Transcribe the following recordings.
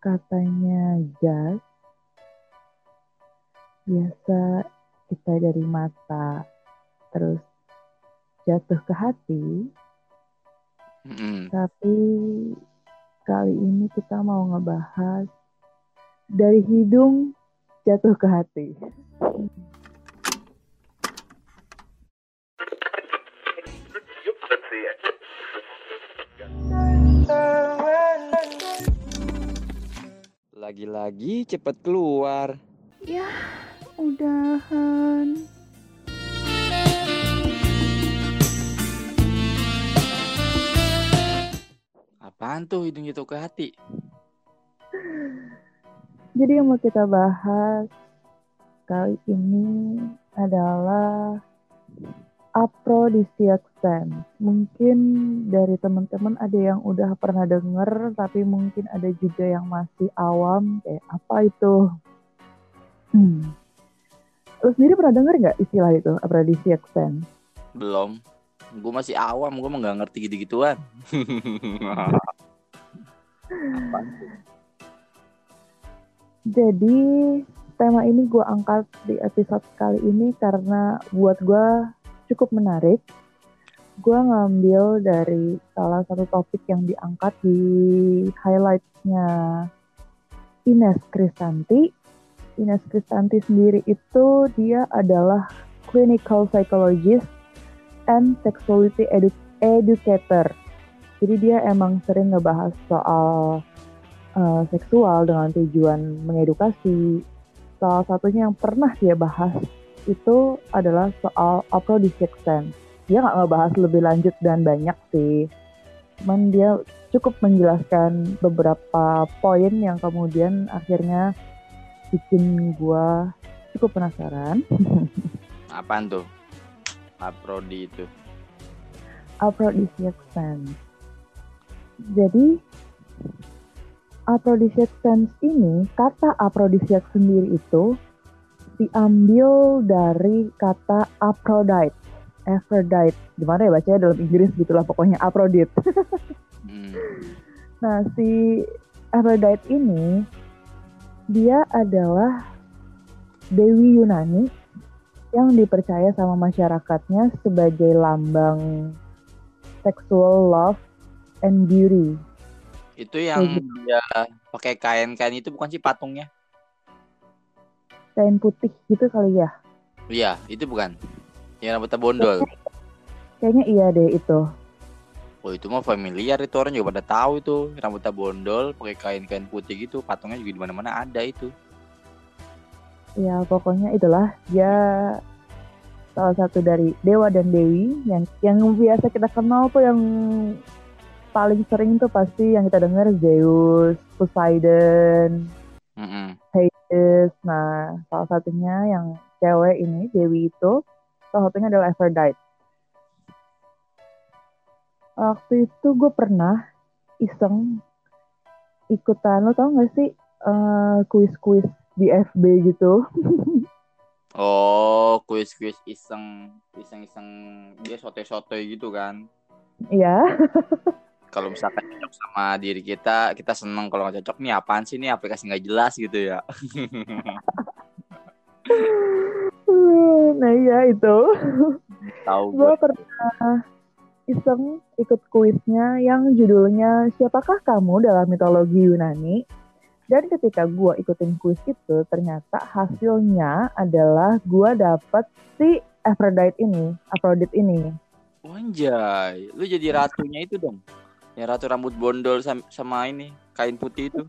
katanya jas biasa kita dari mata terus jatuh ke hati Mm-mm. tapi kali ini kita mau ngebahas dari hidung jatuh ke hati Lagi-lagi cepet keluar. ya udahan Apaan tuh hidung jatuh ke hati? Jadi yang mau kita bahas kali ini adalah aphrodisiac sense. Mungkin dari teman-teman ada yang udah pernah denger, tapi mungkin ada juga yang masih awam. Kayak apa itu? Hmm. Lo sendiri pernah denger nggak istilah itu, aphrodisiac sense? Belum. Gue masih awam, gue mah gak ngerti gitu-gituan. Jadi tema ini gue angkat di episode kali ini karena buat gue cukup menarik. Gue ngambil dari salah satu topik yang diangkat di highlightnya Ines Kristanti. Ines Kristanti sendiri itu dia adalah clinical psychologist and sexuality edu- educator. Jadi dia emang sering ngebahas soal uh, seksual dengan tujuan mengedukasi. Salah satunya yang pernah dia bahas itu adalah soal aphrodisiac sense. Dia nggak ngebahas lebih lanjut dan banyak sih. Cuman dia cukup menjelaskan beberapa poin yang kemudian akhirnya bikin gua cukup penasaran. Apaan tuh? Aprodi itu. aphrodisiac. Jadi aphrodisiac sense ini, kata aphrodisiac sendiri itu diambil dari kata Aphrodite. Aphrodite. Gimana ya bacanya dalam Inggris gitulah pokoknya Aphrodite. Hmm. Nah, si Aphrodite ini dia adalah dewi Yunani yang dipercaya sama masyarakatnya sebagai lambang sexual love and beauty. Itu yang Kayak dia pakai kain-kain itu bukan sih patungnya? Kain putih gitu kali ya. Iya, itu bukan. Yang rambutnya bondol. Kayaknya iya deh itu. Oh itu mah familiar itu orang juga pada tahu itu rambutnya bondol pakai kain-kain putih gitu patungnya juga di mana-mana ada itu. Ya pokoknya itulah dia salah satu dari dewa dan dewi yang yang biasa kita kenal tuh yang paling sering tuh pasti yang kita dengar Zeus, Poseidon. Hades. Nah, salah satunya yang cewek ini, Dewi itu, salah satunya adalah Aphrodite. Waktu itu gue pernah iseng ikutan, lo tau gak sih eh, kuis-kuis di FB gitu? Oh kuis-kuis iseng iseng-iseng dia sote-sote gitu kan. Iya, Kalau misalkan cocok sama diri kita kita seneng kalau nggak cocok nih apaan sih nih aplikasi nggak jelas gitu ya. nah iya itu. Tahu Gue pernah iseng ikut kuisnya yang judulnya Siapakah Kamu dalam Mitologi Yunani? Dan ketika gue ikutin kuis itu, ternyata hasilnya adalah gue dapet si Aphrodite ini, Aphrodite ini. Wanjay, lu jadi ratunya itu dong. Ya ratu rambut bondol sama, sama ini kain putih itu.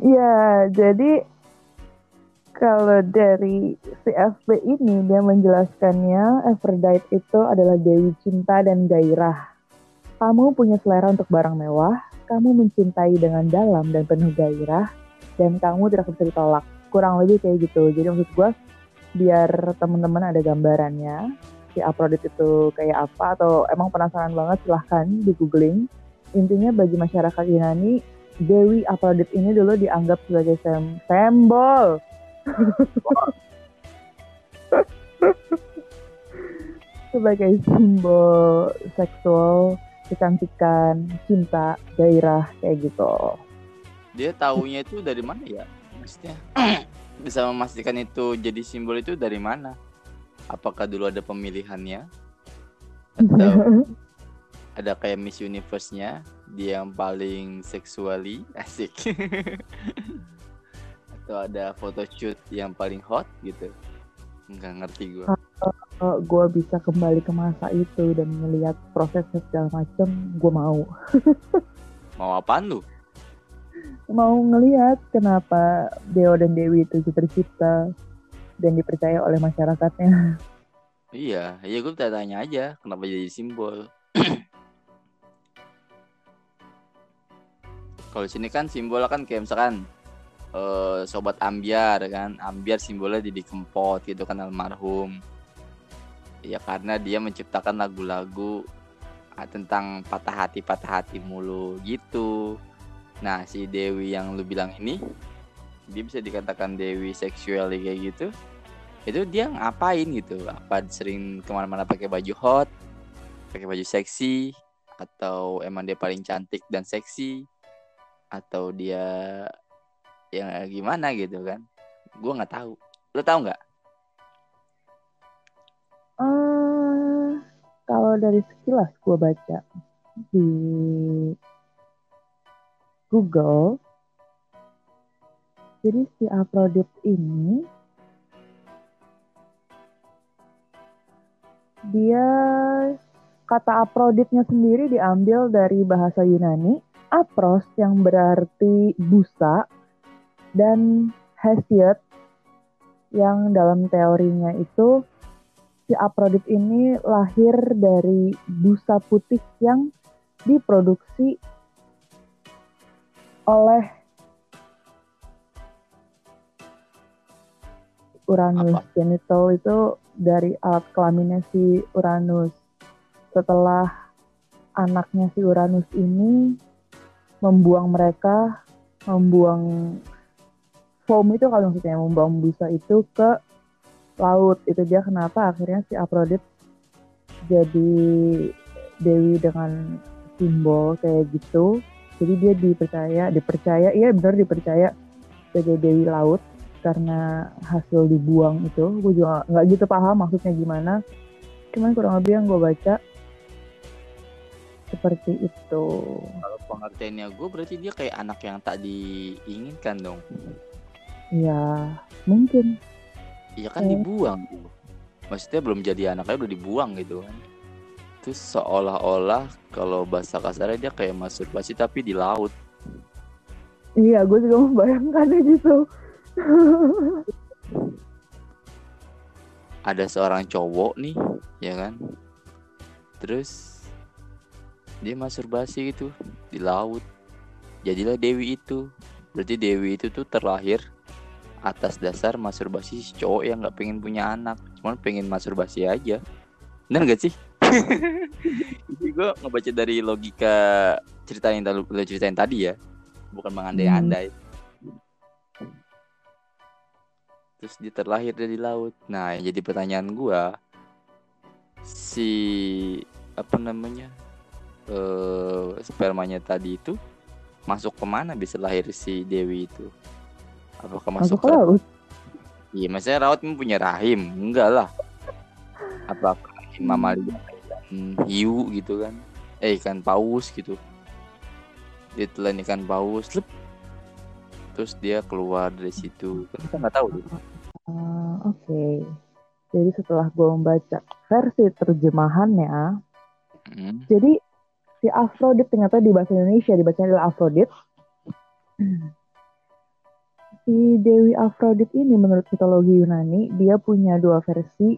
Ya, jadi kalau dari si FB ini dia menjelaskannya Aphrodite itu adalah dewi cinta dan gairah. Kamu punya selera untuk barang mewah, kamu mencintai dengan dalam dan penuh gairah, dan kamu tidak bisa ditolak. Kurang lebih kayak gitu. Jadi maksud gue, biar teman-teman ada gambarannya, si Aphrodite itu kayak apa, atau emang penasaran banget silahkan di googling. Intinya bagi masyarakat Yunani, Dewi Aphrodite ini dulu dianggap sebagai sem simbol sebagai simbol seksual, kecantikan, cinta, gairah kayak gitu. Dia taunya itu dari mana ya? Maksudnya bisa memastikan itu jadi simbol itu dari mana? Apakah dulu ada pemilihannya? Atau ada kayak Miss Universe-nya? Dia yang paling seksuali? Asik. Atau ada photoshoot yang paling hot gitu? Nggak ngerti gue uh, gue bisa kembali ke masa itu dan melihat prosesnya segala macem gue mau. Mau apa lu? Mau ngelihat kenapa Deo dan Dewi itu tercipta dan dipercaya oleh masyarakatnya. Iya iya gue tanya aja kenapa jadi simbol? Kalau sini kan simbolnya kan kayak misalkan uh, sobat ambiar kan ambiar simbolnya jadi kempot gitu kan almarhum. Ya karena dia menciptakan lagu-lagu uh, tentang patah hati patah hati mulu gitu. Nah si Dewi yang lu bilang ini dia bisa dikatakan Dewi seksual kayak gitu itu dia ngapain gitu? Apa sering ke mana-mana pakai baju hot pakai baju seksi atau emang dia paling cantik dan seksi atau dia yang gimana gitu kan? Gue nggak tahu. Lo tahu nggak? Uh, kalau dari sekilas gue baca di Google jadi si Aphrodite ini dia kata Aphrodite-nya sendiri diambil dari bahasa Yunani apros yang berarti busa dan Hesiod yang dalam teorinya itu si Aphrodite ini lahir dari busa putih yang diproduksi oleh Uranus. Apa? Genital itu dari alat kelaminnya si Uranus. Setelah anaknya si Uranus ini membuang mereka membuang foam itu kalau maksudnya membuang busa itu ke laut itu dia kenapa akhirnya si Aphrodite jadi dewi dengan simbol kayak gitu jadi dia dipercaya dipercaya iya benar dipercaya sebagai dewi laut karena hasil dibuang itu gue juga nggak gitu paham maksudnya gimana cuman kurang lebih yang gue baca seperti itu. Kalau pengertiannya gue berarti dia kayak anak yang tak diinginkan dong. Iya, mungkin. Iya kan eh. dibuang. Maksudnya belum jadi anaknya udah dibuang gitu kan. Terus seolah-olah kalau bahasa kasarnya dia kayak masturbasi tapi di laut. Iya, gue juga membayangkan gitu. Ada seorang cowok nih, ya kan? Terus dia masturbasi gitu di laut. Jadilah Dewi itu. Berarti Dewi itu tuh terlahir atas dasar masturbasi si cowok yang nggak pengen punya anak. Cuma pengen masturbasi aja. Bener gak sih? Ini gue ngebaca dari logika cerita yang lo ceritain tadi ya. Bukan mengandai-andai. Hmm. Terus dia terlahir dari laut nah jadi pertanyaan gue si apa namanya uh, spermanya tadi itu masuk ke mana bisa lahir si Dewi itu? Apakah masuk, masuk ke laut? Iya, maksudnya laut punya rahim? Enggak lah. Apakah rahim mamalia ikan hiu gitu kan? Eh ikan paus gitu. Dia telan ikan paus, lep. Terus dia keluar dari situ. Kan kita nggak tahu. Uh, Oke. Okay. Jadi setelah gue membaca versi terjemahannya, hmm. jadi si Aphrodite ternyata di bahasa Indonesia dibacanya adalah Aphrodite. Si Dewi Aphrodite ini menurut mitologi Yunani dia punya dua versi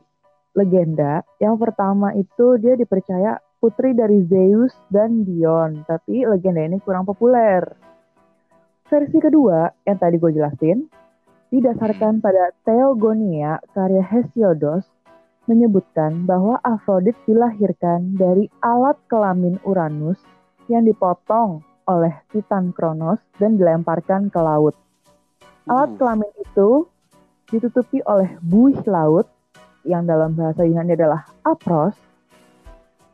legenda. Yang pertama itu dia dipercaya putri dari Zeus dan Dion, tapi legenda ini kurang populer. Versi kedua yang tadi gue jelasin didasarkan pada Theogonia karya Hesiodos menyebutkan bahwa Afrodit dilahirkan dari alat kelamin Uranus yang dipotong oleh Titan Kronos dan dilemparkan ke laut. Alat kelamin itu ditutupi oleh buih laut yang dalam bahasa Yunani adalah apros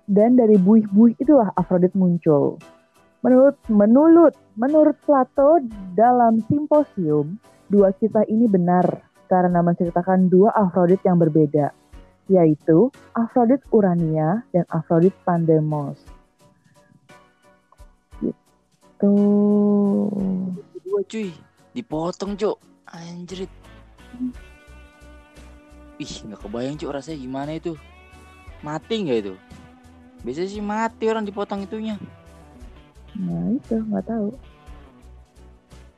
dan dari buih-buih itulah Afrodit muncul. Menurut menurut menurut Plato dalam simposium, dua kisah ini benar karena menceritakan dua Afrodit yang berbeda, yaitu Afrodit Urania dan Afrodit Pandemos. Gitu. Dua cuy, dipotong cuk. Anjrit. Ih, nggak kebayang cuk rasanya gimana itu. Mati nggak itu? Biasanya sih mati orang dipotong itunya. Nah itu nggak tahu.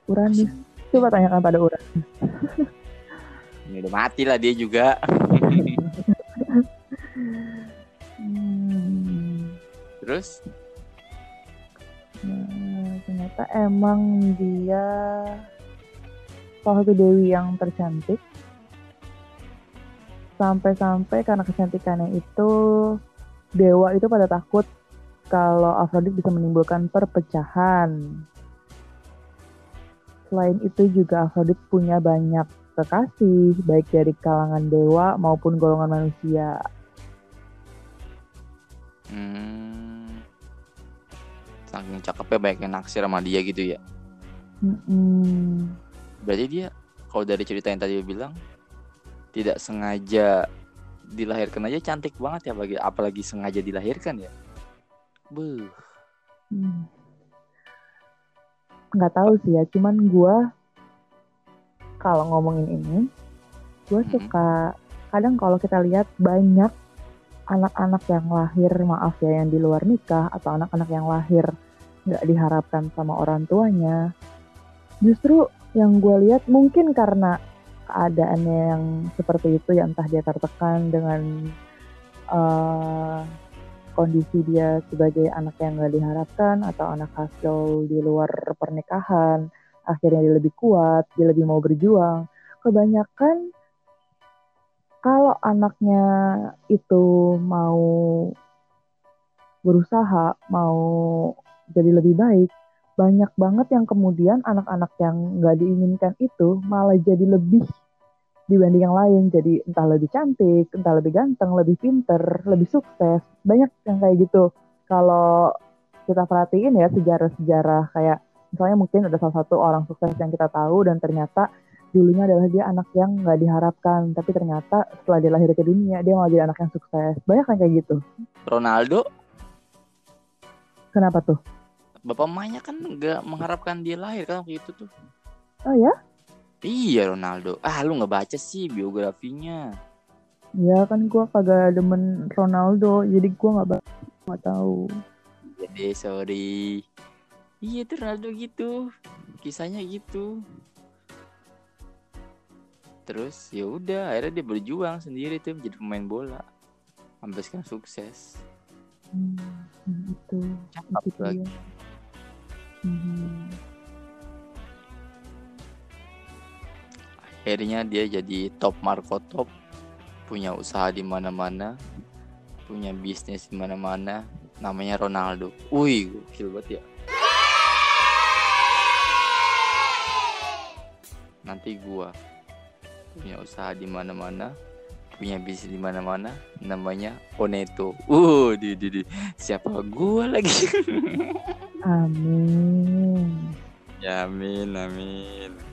Uranis. Coba tanyakan pada Uranis. Ini udah mati lah dia juga. Hmm. Terus? Nah, ternyata emang dia salah satu dewi yang tercantik. Sampai-sampai karena kecantikannya itu dewa itu pada takut kalau Aphrodite bisa menimbulkan perpecahan. Selain itu juga Aphrodite punya banyak kekasih, baik dari kalangan dewa maupun golongan manusia. Hmm. Saking cakepnya banyak yang naksir sama dia gitu ya. Mm-mm. Berarti dia kalau dari cerita yang tadi dia bilang tidak sengaja dilahirkan aja cantik banget ya bagi apalagi sengaja dilahirkan ya. Beuh. Hmm. Nggak tahu sih ya, cuman gua kalau ngomongin ini, gue Mhm. suka kadang kalau kita lihat banyak anak-anak yang lahir maaf ya yang di luar nikah atau anak-anak yang lahir nggak diharapkan sama orang tuanya. Justru yang gue lihat mungkin karena keadaannya yang seperti itu ya entah dia tertekan dengan eh, kondisi dia sebagai anak yang nggak diharapkan atau anak hasil di luar pernikahan akhirnya dia lebih kuat dia lebih mau berjuang. Kebanyakan kalau anaknya itu mau berusaha mau jadi lebih baik banyak banget yang kemudian anak-anak yang nggak diinginkan itu malah jadi lebih dibanding yang lain. Jadi entah lebih cantik entah lebih ganteng lebih pinter lebih sukses. Banyak yang kayak gitu. Kalau kita perhatiin ya sejarah-sejarah kayak misalnya mungkin ada salah satu orang sukses yang kita tahu dan ternyata dulunya adalah dia anak yang nggak diharapkan. Tapi ternyata setelah dia lahir ke dunia dia malah jadi anak yang sukses. Banyak yang kayak gitu. Ronaldo? Kenapa tuh? Bapak mamanya kan nggak mengharapkan dia lahir kan waktu itu tuh. oh ya Iya Ronaldo. Ah lu nggak baca sih biografinya. ya kan gua kagak demen Ronaldo jadi gua nggak ba- nggak tahu Jadi sorry. Iya tuh Ronaldo gitu. Kisahnya gitu. Terus ya udah akhirnya dia berjuang sendiri tuh menjadi pemain bola. Sampai sekarang sukses. hmm, hmm, itu Cakep itu lagi. Hmm. Akhirnya dia jadi top Marco top. Punya usaha di mana-mana. Punya bisnis di mana-mana. Namanya Ronaldo. Wih, gokil banget ya. Nanti gua punya usaha di mana-mana, punya bisnis di mana-mana, namanya Oneto. Uh, di, di, di. siapa gua lagi? amin ya, amin, amin.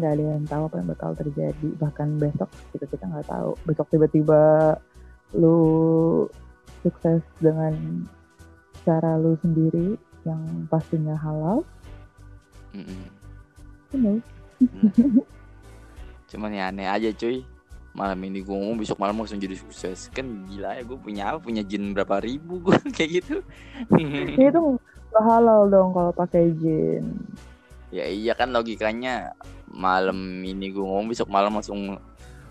Nggak ada yang tahu apa yang bakal terjadi bahkan besok kita kita nggak tahu besok tiba-tiba lu sukses dengan cara lu sendiri yang pastinya halal you know Cuman ya aneh aja cuy. Malam ini gue ngomong besok malam langsung jadi sukses. Kan gila ya gue punya apa? Punya jin berapa ribu gue kayak gitu. Itu nggak halal dong kalau pakai jin ya iya kan logikanya malam ini gue ngomong besok malam langsung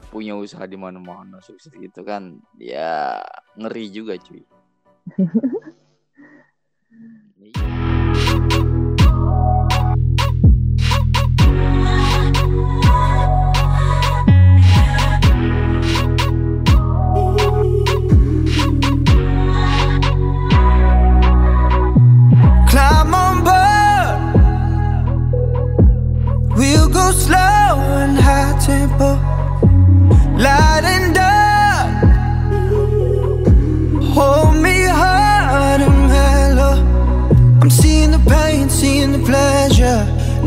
punya usaha di mana-mana sukses gitu kan. Ya ngeri juga cuy.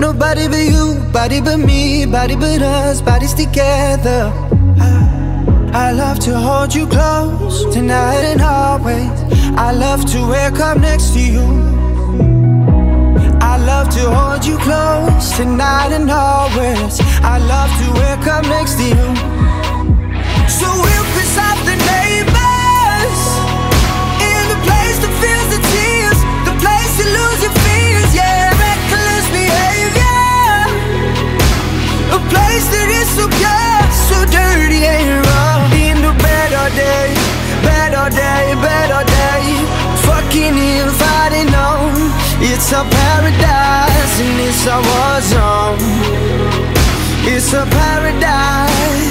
Nobody but you, body but me, body but us, bodies together. I, love to hold you close tonight and always. I love to wake up next to you. I love to hold you close tonight and always. I love to wake up next to you. So we'll piss off the neighbors place that is so pure, so dirty and raw. In the better day, better day, better day, fucking and fighting on. It's a paradise and it's a war zone. It's a paradise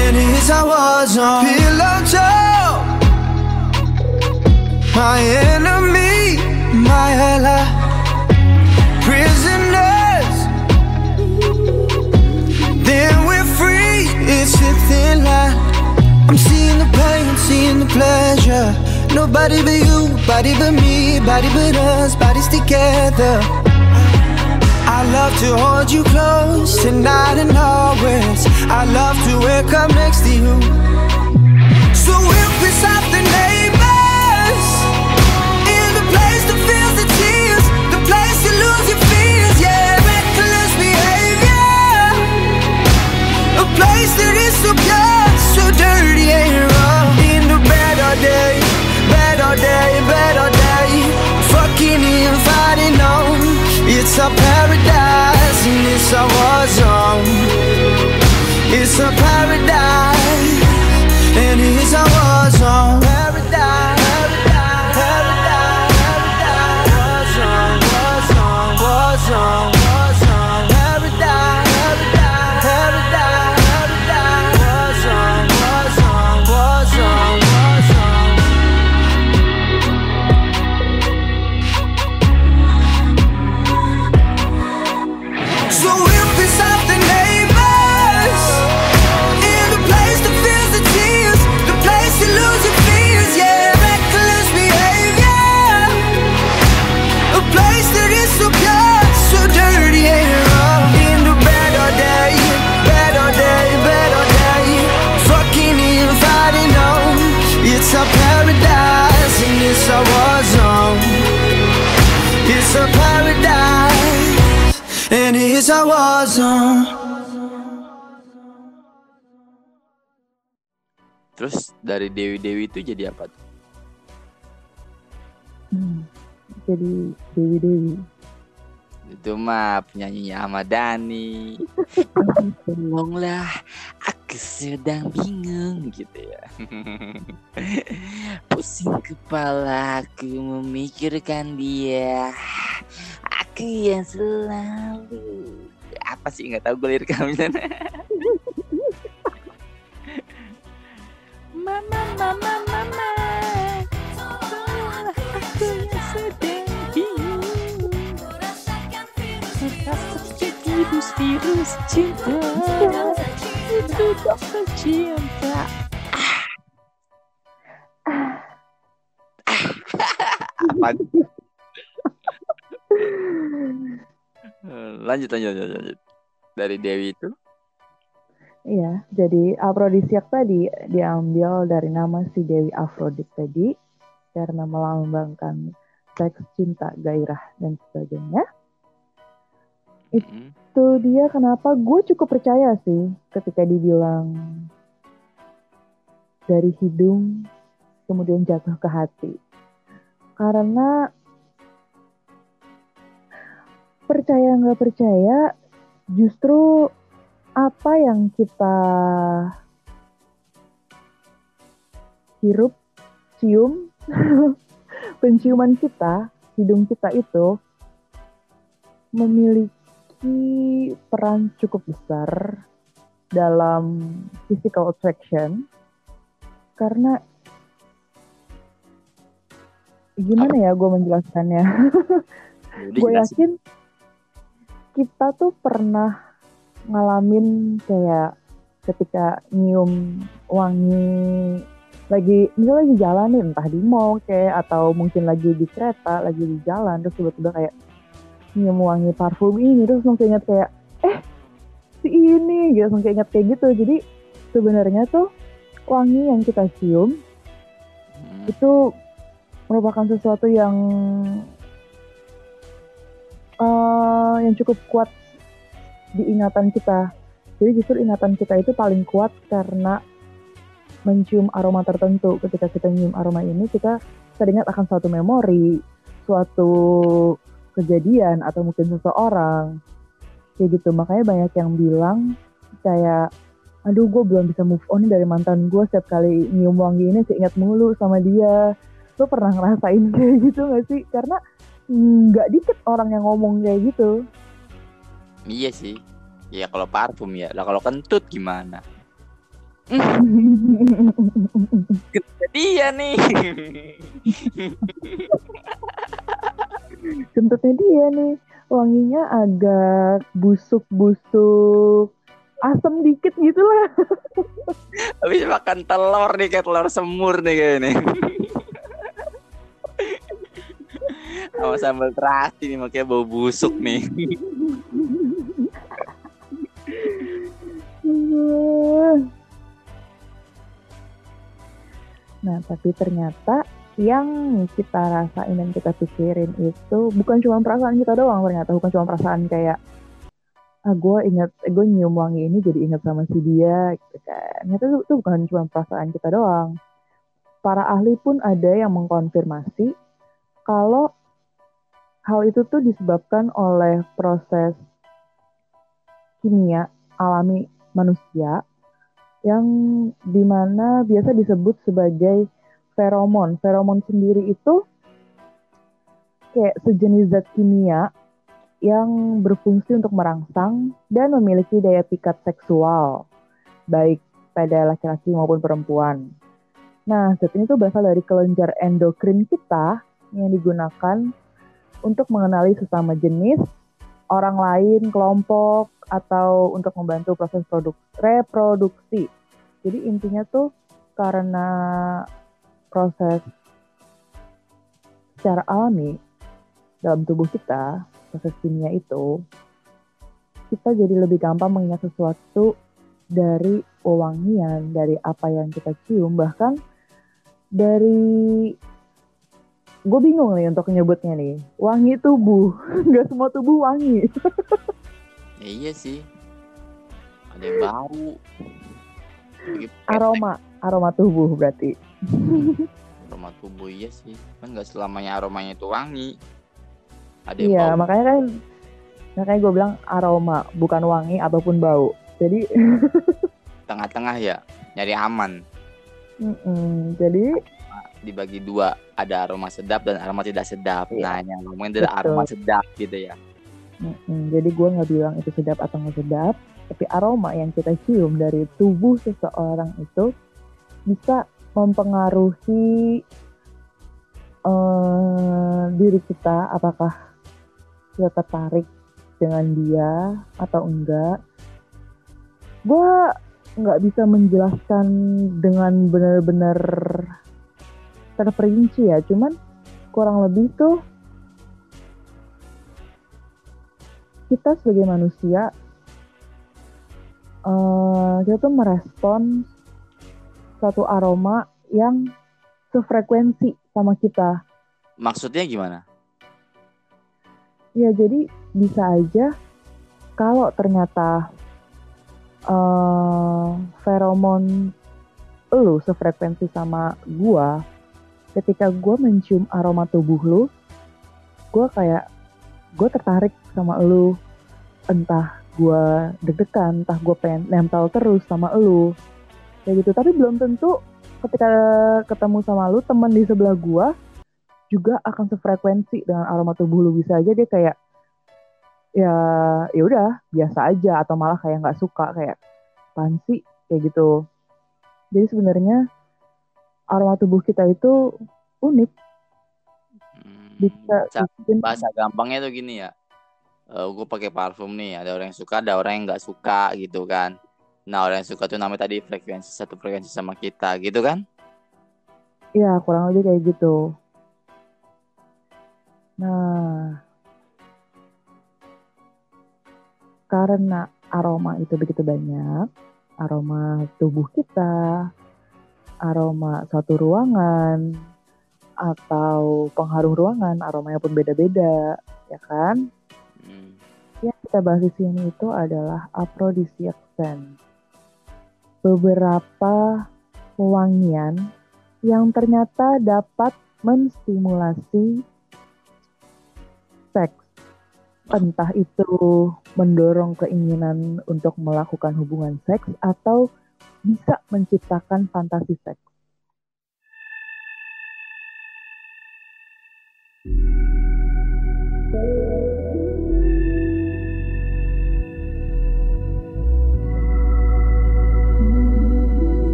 and it's a war zone. Pillow talk, my enemy, my ally, It's a thin line. I'm seeing the pain, seeing the pleasure. Nobody but you, body but me, body but us, bodies together. I love to hold you close tonight and always. I love to wake up next to you. So we'll piss off place that is so pure, so dirty and raw. In the better day, better day, better day, fucking and fighting on. It's a paradise and it's a war zone. It's a paradise and it's a war zone. Paradise, paradise, paradise, zone, war zone, war zone, war zone. Dari Dewi-Dewi itu jadi apa? tuh? Hmm, jadi Dewi Dewi. Itu mah penyanyinya Ahmad Dhani. Tolonglah, aku sedang bingung gitu ya. Pusing kepala aku memikirkan dia. Aku yang selalu apa sih nggak tahu gue lirik kamilan. Mama, mama, mama. Aku yang sedang bingung. Merasakan virus-virus cinta. Itu dokter cinta. Apa? lanjut, lanjut, lanjut, lanjut. Dari Dewi itu Iya, jadi afrodisiak tadi diambil dari nama si Dewi Afrodit tadi karena melambangkan seks, cinta, gairah dan sebagainya. mm, Itu dia kenapa gue cukup percaya sih ketika dibilang dari hidung kemudian jatuh ke hati. Karena percaya nggak percaya justru apa yang kita hirup, cium, penciuman kita, hidung kita itu memiliki peran cukup besar dalam physical attraction. Karena gimana ya gue menjelaskannya? Gue yakin kita tuh pernah ngalamin kayak ketika nyium wangi lagi misalnya lagi jalan nih entah di mall kayak atau mungkin lagi di kereta lagi di jalan terus tiba-tiba kayak nyium wangi parfum ini terus langsung ingat kayak eh si ini gitu langsung ingat kayak gitu jadi sebenarnya tuh wangi yang kita cium Hmm. itu merupakan sesuatu yang eh, yang cukup kuat di ingatan kita. Jadi justru ingatan kita itu paling kuat karena mencium aroma tertentu. Ketika kita nyium aroma ini, kita teringat akan suatu memori, suatu kejadian atau mungkin seseorang. Kayak gitu. Makanya banyak yang bilang kayak aduh gue belum bisa move on dari mantan gue setiap kali nyium wangi ini keinget mulu sama dia lo pernah ngerasain kayak gitu gak sih karena nggak dikit orang yang ngomong kayak gitu Iya sih. Ya kalau parfum ya. Lah kalau kentut gimana? Jadi ya nih. kentutnya dia nih wanginya agak busuk-busuk asem dikit gitu lah Habis makan telur nih kayak telur semur nih kayak ini. Sama sambal terasi nih makanya bau busuk nih. Nah, tapi ternyata yang kita rasain dan kita pikirin itu bukan cuma perasaan kita doang ternyata bukan cuma perasaan kayak ah gue inget gue nyium wangi ini jadi inget sama si dia gitu kan. Ternyata itu, itu bukan cuma perasaan kita doang. Para ahli pun ada yang mengkonfirmasi kalau hal itu tuh disebabkan oleh proses kimia alami manusia yang di mana biasa disebut sebagai feromon. Feromon sendiri itu kayak sejenis zat kimia yang berfungsi untuk merangsang dan memiliki daya pikat seksual, baik pada laki-laki maupun perempuan. Nah, zat ini tuh berasal dari kelenjar endokrin kita yang digunakan untuk mengenali sesama jenis, orang lain, kelompok, atau untuk membantu proses produk reproduksi. Jadi intinya tuh karena proses secara alami dalam tubuh kita, proses kimia itu, kita jadi lebih gampang mengingat sesuatu dari wewangian, dari apa yang kita cium, bahkan dari gue bingung nih untuk nyebutnya nih wangi tubuh nggak semua tubuh wangi Ya, iya sih. Ada yang bau. Aroma aroma tubuh berarti aroma tubuh iya sih. Kan nggak selamanya aromanya itu wangi. Ada yang iya bau. makanya kan makanya gue bilang aroma bukan wangi ataupun bau jadi Tengah-tengah ya. Nyari aman. mm-mm, jadi Dibagi dua. Ada aroma sedap dan aroma tidak sedap. Iya. Nah yang ngomongin adalah Betul. aroma sedap gitu ya. Mm-mm, jadi gue nggak bilang itu sedap atau nggak sedap tapi aroma yang kita cium dari tubuh seseorang itu bisa mempengaruhi eh, diri kita apakah kita tertarik dengan dia atau enggak. Gue nggak bisa menjelaskan dengan benar-benar terperinci ya cuman kurang lebih tuh kita sebagai manusia eh kita tuh merespon satu aroma yang sefrekuensi sama kita Maksudnya gimana? Ya jadi bisa aja kalau ternyata eh feromon lu sefrekuensi sama gua, ketika gua mencium aroma tubuh lu, gua kayak gue tertarik sama lu, entah gua deg-degan, entah gua pengen nempel terus sama lu, kayak gitu. Tapi belum tentu ketika ketemu sama lu teman di sebelah gua juga akan sefrekuensi dengan aroma tubuh lu. Bisa aja dia kayak ya ya udah biasa aja. Atau malah kayak nggak suka kayak apaan sih? Kayak gitu. Jadi sebenarnya aroma tubuh kita itu unik. Hmm, bisa bahasa gampangnya tuh gini ya. Eh, uh, gue pakai parfum nih ada orang yang suka ada orang yang nggak suka gitu kan. Nah orang yang suka tuh namanya tadi frekuensi satu frekuensi sama kita gitu kan? Iya kurang lebih kayak gitu. Nah karena aroma itu begitu banyak aroma tubuh kita aroma satu ruangan atau pengaruh ruangan aromanya pun beda-beda ya kan? yang kita bahas di sini itu adalah aphrodisiac scent. Beberapa wangian yang ternyata dapat menstimulasi seks. Entah itu mendorong keinginan untuk melakukan hubungan seks atau bisa menciptakan fantasi seks. thank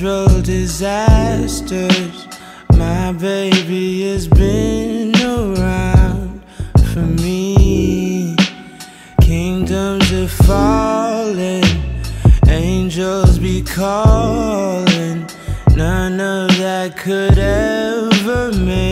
natural disasters. My baby has been around for me. Kingdoms are falling, angels be calling. None of that could ever make.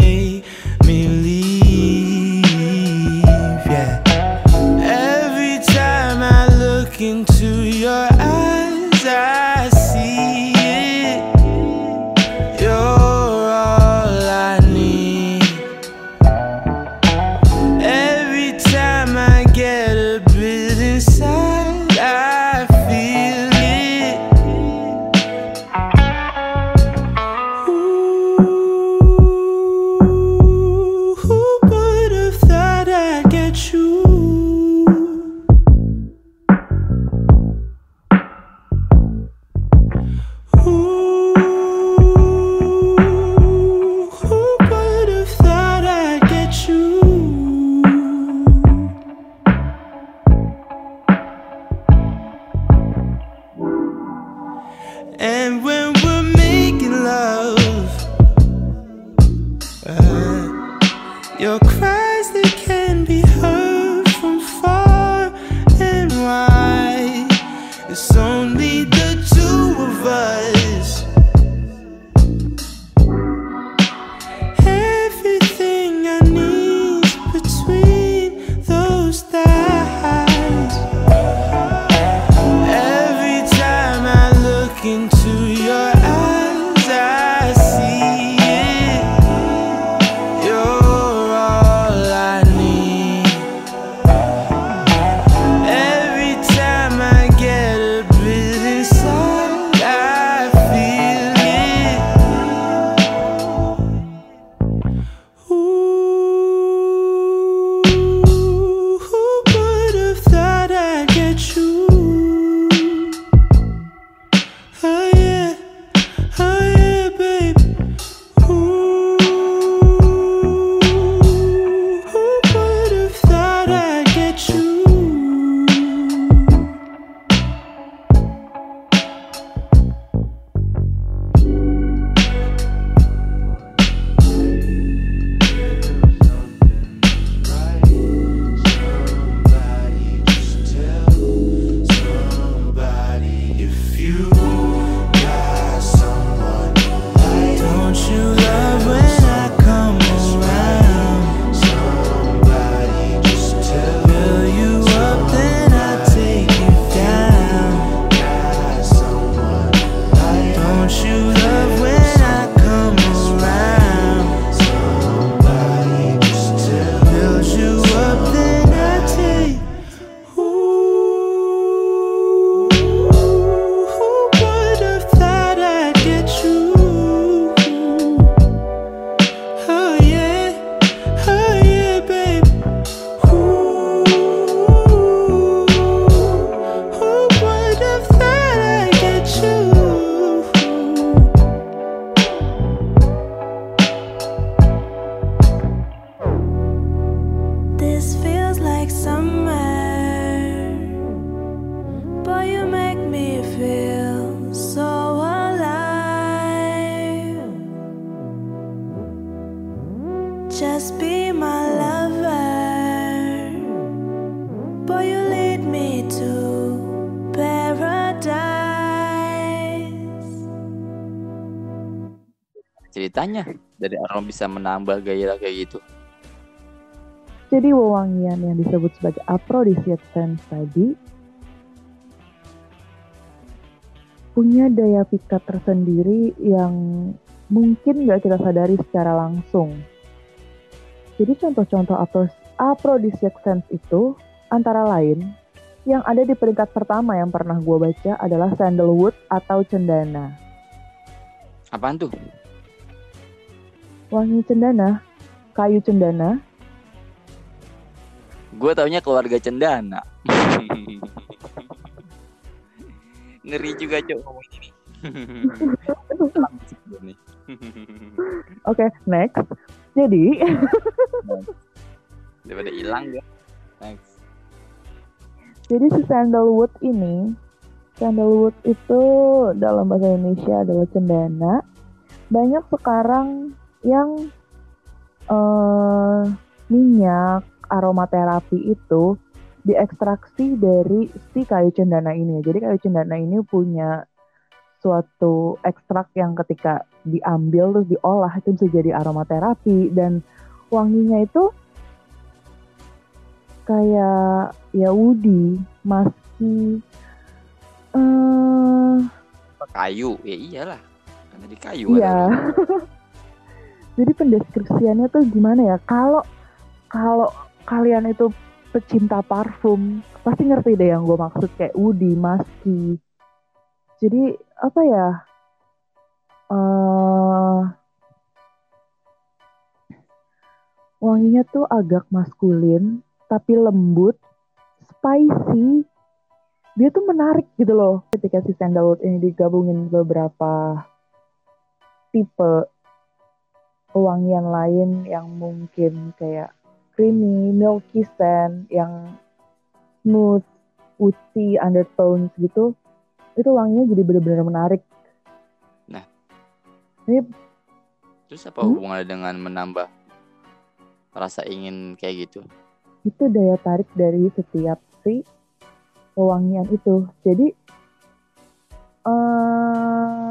Bisa menambah gairah kayak gitu Jadi wewangian yang disebut sebagai aphrodisiac scents tadi punya daya pikat tersendiri yang mungkin nggak kita sadari secara langsung. Jadi contoh-contoh apro- aphrodisiac scents itu antara lain yang ada di peringkat pertama yang pernah gue baca adalah sandalwood atau cendana. apaan tuh Wangi cendana, kayu cendana, gue taunya keluarga cendana ngeri juga cok ngomong ini. Oke, next. Jadi, daripada hilang ya next jadi si sandalwood ini, sandalwood itu dalam bahasa Indonesia adalah cendana. Banyak sekarang yang eh, minyak aromaterapi itu diekstraksi dari si kayu cendana ini. Jadi kayu cendana ini punya suatu ekstrak yang ketika diambil terus diolah itu bisa jadi aromaterapi dan wanginya itu kayak ya woody, musky, eh kayu ya iyalah karena di kayu iya. Jadi pendeskripsiannya tuh gimana ya? Kalau kalau kalian itu pecinta parfum, pasti ngerti deh yang gue maksud kayak woody, musky. Jadi apa ya? eh wanginya tuh agak maskulin, tapi lembut, spicy. Dia tuh menarik gitu loh. Ketika si sandalwood ini digabungin beberapa tipe wangian lain yang mungkin kayak creamy, milky scent, yang smooth, woody, undertones gitu, itu wanginya jadi benar-benar menarik. Nah. ini terus apa Hmm? hubungannya dengan menambah rasa ingin kayak gitu itu daya tarik dari setiap si pewangian itu. Jadi eh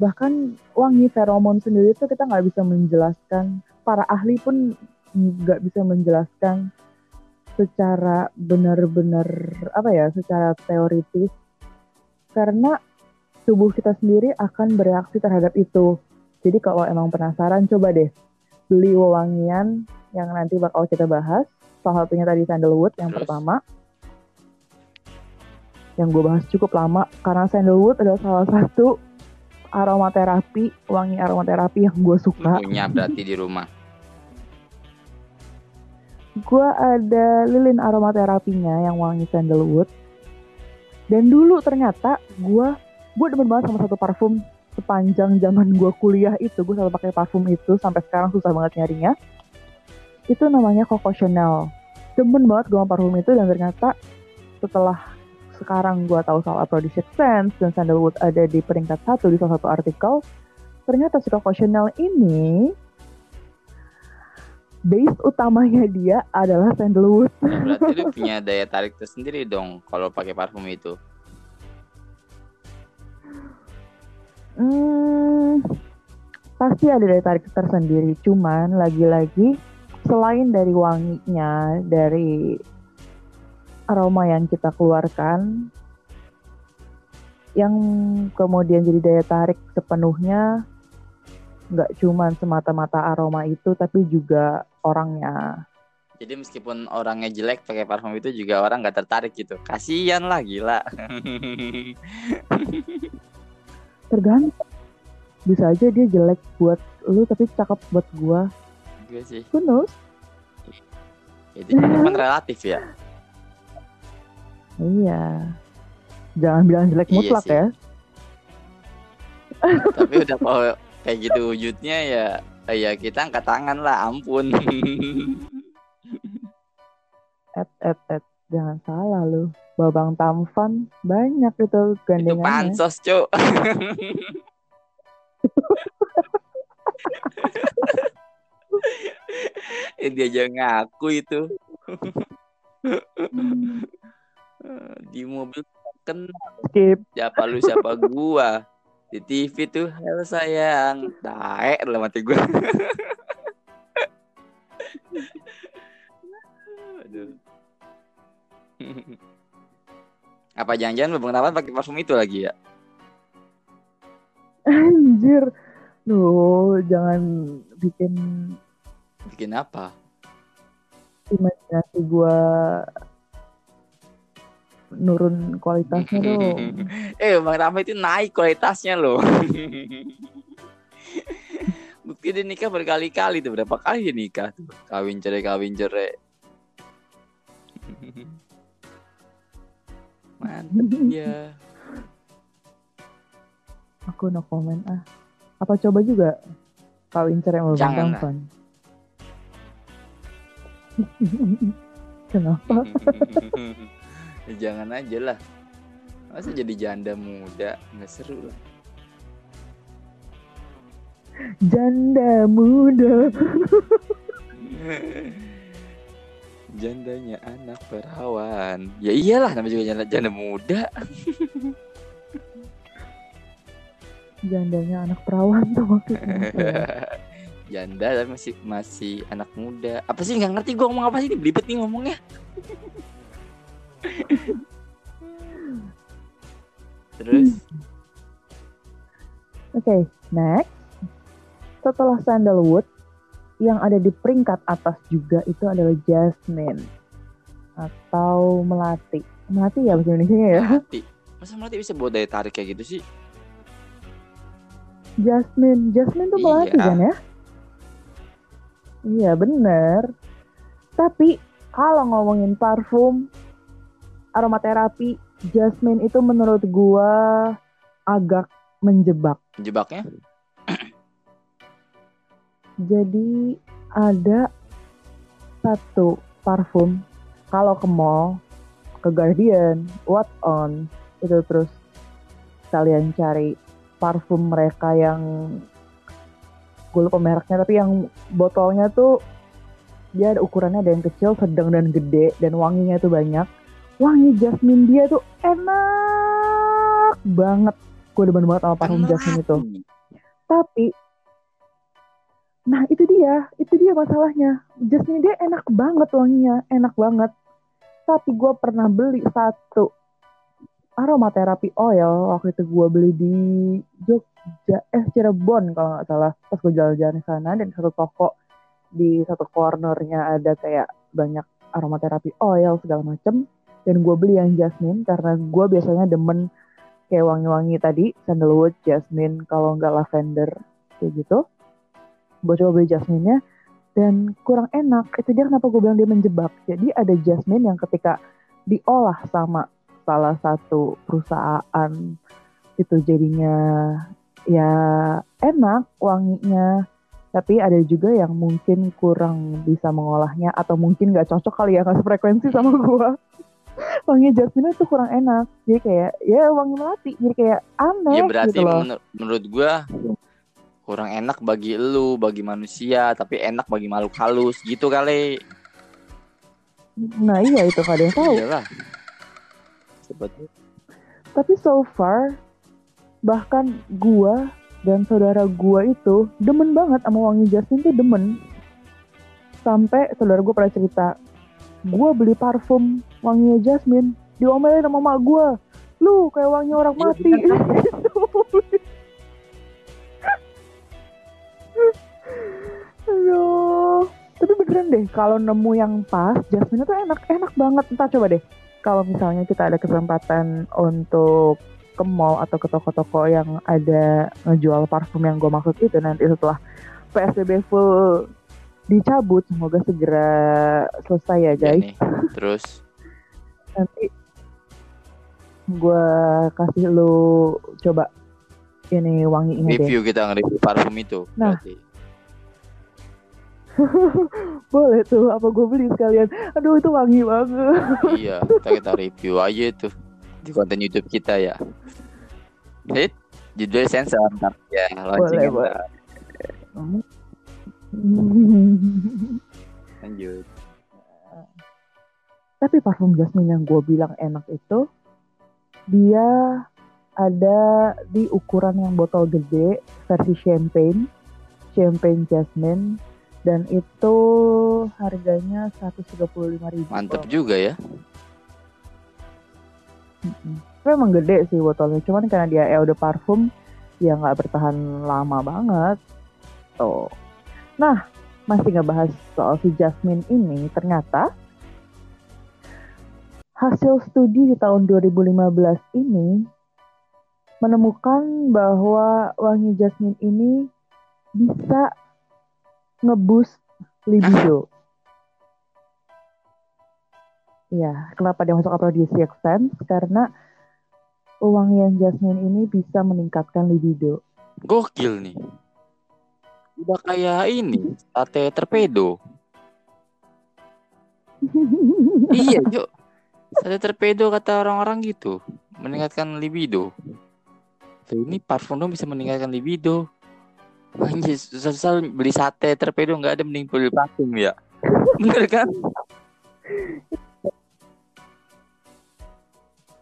bahkan wangi feromon sendiri itu kita nggak bisa menjelaskan. Para ahli pun nggak bisa menjelaskan secara benar-benar apa ya, secara teoritis karena tubuh kita sendiri akan bereaksi terhadap itu. Jadi kalau emang penasaran coba deh beli wewangian yang nanti bakal kita bahas. Salah satunya tadi sandalwood yang Terus? pertama. Yang gue bahas cukup lama karena sandalwood adalah salah satu aromaterapi, wangi aromaterapi yang gue suka. punya berarti di rumah Gue ada lilin aromaterapinya yang wangi sandalwood. Dan dulu ternyata gue gue demen banget sama satu parfum sepanjang zaman gue kuliah itu gue selalu pakai parfum itu sampai sekarang susah banget nyarinya. Itu namanya Coco Chanel. Demen banget gue sama parfum itu dan ternyata setelah sekarang gue tahu soal aphrodisiac scents dan sandalwood ada di peringkat satu di salah satu artikel, ternyata si Chanel ini base utamanya dia adalah sandalwood. berarti lu punya daya tarik tersendiri dong kalau pakai parfum itu Hmm, pasti ada daya tarik tersendiri. Cuman lagi-lagi selain dari wanginya, dari aroma yang kita keluarkan, yang kemudian jadi daya tarik sepenuhnya nggak cuman semata-mata aroma itu, tapi juga orangnya. jadi meskipun orangnya jelek pakai parfum itu juga orang nggak tertarik gitu kasian lah gila Tergantung. Bisa aja dia jelek buat lu, tapi cakep buat gua. Gue sih Who knows? itu kan relatif ya Iya. Jangan bilang jelek Iya mutlak sih. ya. tapi udah kalau kayak gitu wujudnya ya ya kita angkat tangan lah ampun Et, et, et. Jangan salah lu. Babang Tampan banyak itu itu gandengannya. pansos cuk dia aja ngaku itu Hmm, di mobil kenal Skip. siapa lu siapa gua? Di TV tuh halo sayang. Taek dalam hati gue aduh. Apa jangan-jangan Bang Taman pakai parfum itu lagi ya? Anjir. Loh, jangan bikin bikin apa? imajinasi gua nurun kualitasnya dong. eh Bang Rama itu naik kualitasnya loh bukti dia nikah berkali-kali tuh berapa kali dia nikah tuh kawin cerai kawin cerai mantep ya Aku no comment ah. Apa coba juga kawin cerai Bang Jangan lah. Kenapa? Ya, jangan aja lah masa jadi janda muda nggak seru lah Janda muda. Jandanya anak perawan. Ya iyalah namanya juga janda, janda muda. Jandanya anak perawan tuh maksudnya. ya? Janda tapi masih masih anak muda. Apa sih nggak ngerti gua ngomong apa sih ini belibet nih ngomongnya. Terus Oke, next. Setelah sandalwood, yang ada di peringkat atas juga itu adalah jasmine atau melati. Melati ya bahasa Indonesia ya. melati. Masa melati bisa bawa daya tarik kayak gitu sih? Jasmine, jasmine tuh melati Iya. kan ya? Iya bener. Tapi kalau ngomongin parfum, aromaterapi, jasmine itu menurut gua agak menjebak. Jebaknya? Jadi ada satu parfum kalau ke mall, ke Guardian, What On, itu terus kalian cari parfum mereka yang gue lupa mereknya tapi yang botolnya tuh dia ada ukurannya ada yang kecil, sedang dan gede dan wanginya tuh banyak. Wangi jasmine dia tuh enak banget. Gue demen banget sama parfum jasmine itu. Tapi Nah itu dia, itu dia masalahnya. Jasmine dia enak banget wanginya, enak banget. Tapi gue pernah beli satu aromaterapi oil waktu itu gue beli di Jogja, eh Cirebon kalau nggak salah. Pas gue jalan-jalan di sana dan satu toko di satu cornernya ada kayak banyak aromaterapi oil segala macem. Dan gue beli yang jasmine karena gue biasanya demen kayak wangi-wangi tadi, sandalwood, jasmine, kalau nggak lavender kayak gitu. Gue coba beli jasmine-nya dan kurang enak. Itu dia kenapa gue bilang dia menjebak. Jadi ada jasmine yang ketika diolah sama salah satu perusahaan itu jadinya ya enak wanginya. Tapi ada juga yang mungkin kurang bisa mengolahnya atau mungkin nggak cocok kali ya nggak frekuensi sama gue wangi jasmine itu kurang enak jadi kayak ya wangi melati jadi kayak aneh Ya berarti gitu loh menur- menurut gua kurang enak bagi lu, bagi manusia, tapi enak bagi makhluk halus gitu kali. nah iya itu yang tahu Iyalah. Sebetulnya Tapi so far bahkan gua dan saudara gua itu demen banget sama wangi jasmine tuh demen. Sampai saudara gua pernah cerita, gua beli parfum wanginya jasmine, diomelin sama mak gua. Lu kayak wangi orang Iya, mati. Aduh. Tapi beneran deh, kalau nemu yang pas, jasmine itu enak, enak banget. Entah coba deh, kalau misalnya kita ada kesempatan untuk ke mall atau ke toko-toko yang ada ngejual parfum yang gue maksud itu nanti setelah PSBB full dicabut semoga segera selesai ya ya guys nih. Terus nanti gue kasih lu coba ini wanginya deh review kita nge-review parfum itu. Nah. boleh tuh apa gue beli sekalian aduh itu wangi banget iya, kita, kita review aja tuh di konten YouTube kita ya. Hit, judul sensor ntar ya launching Boleh, ntar. Lanjut. Tapi parfum jasmine yang gue bilang enak itu dia ada di ukuran yang botol gede versi champagne, champagne jasmine dan itu harganya 135.000. Mantep juga ya. Mm-mm. Tapi emang gede sih botolnya, cuman karena dia eau de parfum ya nggak bertahan lama banget. Tuh. Nah, masih ngebahas soal si Jasmine ini, ternyata hasil studi di tahun 2015 ini menemukan bahwa wangi jasmine ini bisa ngeboost libido. Ya, kenapa dia masuk aphrodisiac sense? Karena wangian jasmine ini bisa meningkatkan libido. Gokil nih. Udah kayak ini, sate terpedo. iya, Cuk. Sate terpedo kata orang-orang gitu, meningkatkan libido. Tuh, ini parfum dong bisa meningkatkan libido. Anjir, susah-susah beli sate terpedo nggak ada mending beli parfum ya. Bener kan?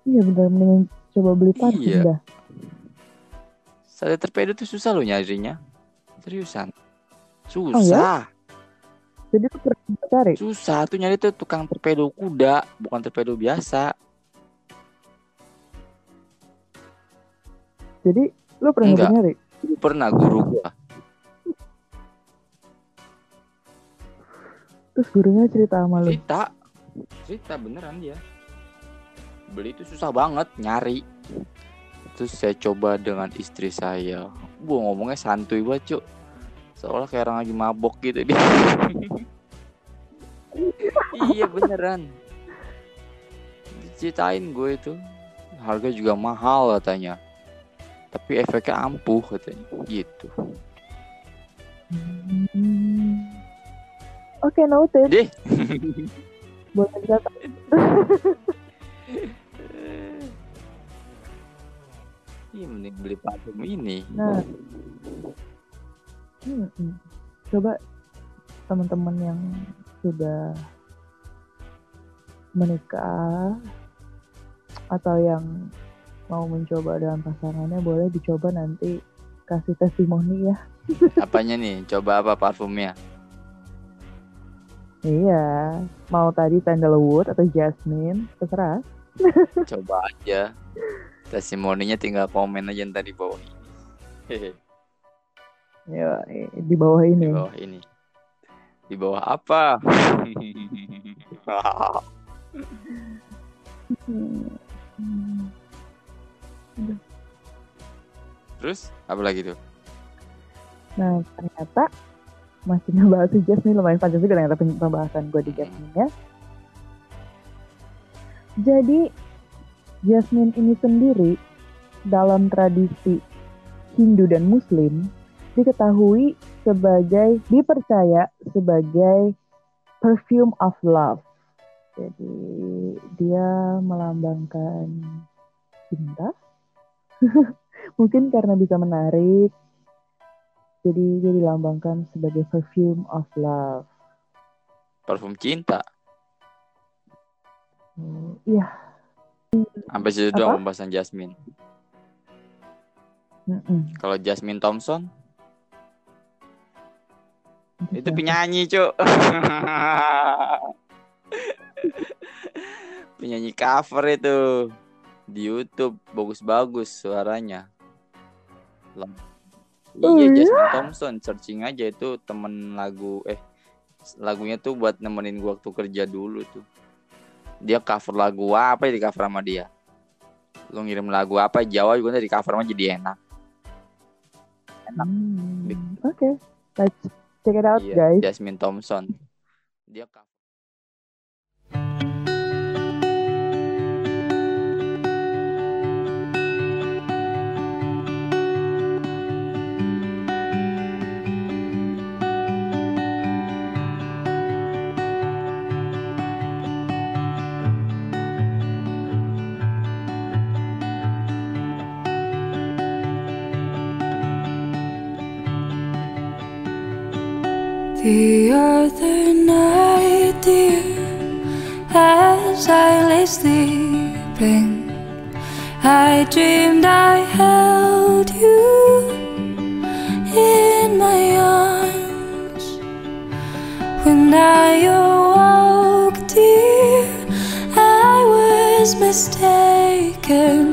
Iya bener mending coba beli parfum Iya. dah. Sate terpedo tuh susah loh nyarinya. Seriusan. Oh, Susah. Jadi tuh pernah cari. Susah tuh nyari tuh tukang torpedo kuda, bukan torpedo biasa. Jadi lu pernah Enggak. nyari? Pernah guru gua. Terus gurunya cerita sama lu. Cerita. Cerita beneran dia. Beli itu susah banget nyari. Terus saya coba dengan istri saya. Gua ngomongnya santuy banget, Cuk. Seolah kayak orang lagi mabok gitu dia. iya beneran. Diceritain gue itu. Harga juga mahal katanya. Tapi efeknya ampuh katanya. Gitu. Hmm. Oke, noted. Deh. Boleh dicatat. Iya mending beli parfum ini. Nah, hmm, hmm. coba teman-teman yang sudah menikah atau yang mau mencoba dengan pasangannya boleh dicoba nanti kasih testimoni ya. Apanya nih? Coba apa parfumnya? Iya, mau tadi sandalwood atau jasmine, terserah. Coba aja. Testimoninya tinggal komen aja ntar di bawah ini. Ya, di bawah di ini. bawah ini. Di bawah apa? Terus apa lagi tuh? Nah, ternyata masih ngebahas si Jasmine lumayan panjang juga ternyata pembahasan gue di Jasmine ya. Jadi Jasmine ini sendiri dalam tradisi Hindu dan Muslim diketahui sebagai dipercaya sebagai perfume of love. Jadi dia melambangkan cinta. Mungkin karena bisa menarik jadi dia dilambangkan sebagai perfume of love. Parfum cinta. Hmm, Iya. Sampai situ doang pembahasan Jasmine. mm-mm. Kalau Jasmine Thompson itu penyanyi, Cuk. penyanyi cover itu di YouTube bagus-bagus suaranya. Oh, Iya, iya? Jasmine Thompson, searching aja itu temen lagu eh lagunya tuh buat nemenin gua waktu kerja dulu tuh. Dia cover lagu apa ya di cover sama dia. Lu ngirim lagu apa Jawa juga di cover sama jadi enak. Enak. Hmm, Oke, let's check it out Iya, guys. Jasmine Thompson. Dia cover The other night, dear, as I lay sleeping, I dreamed I held you in my arms when I awoke, dear. I was mistaken.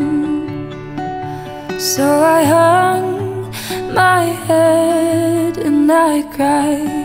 So I hung my head and I cried.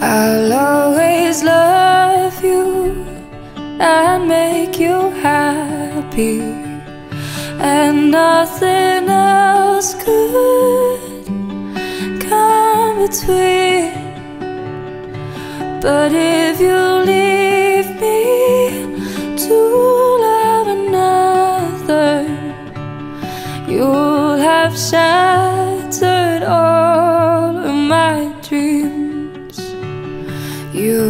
I'll always love you and make you happy, and nothing else could come between. But if you leave me to love another, you'll have shattered all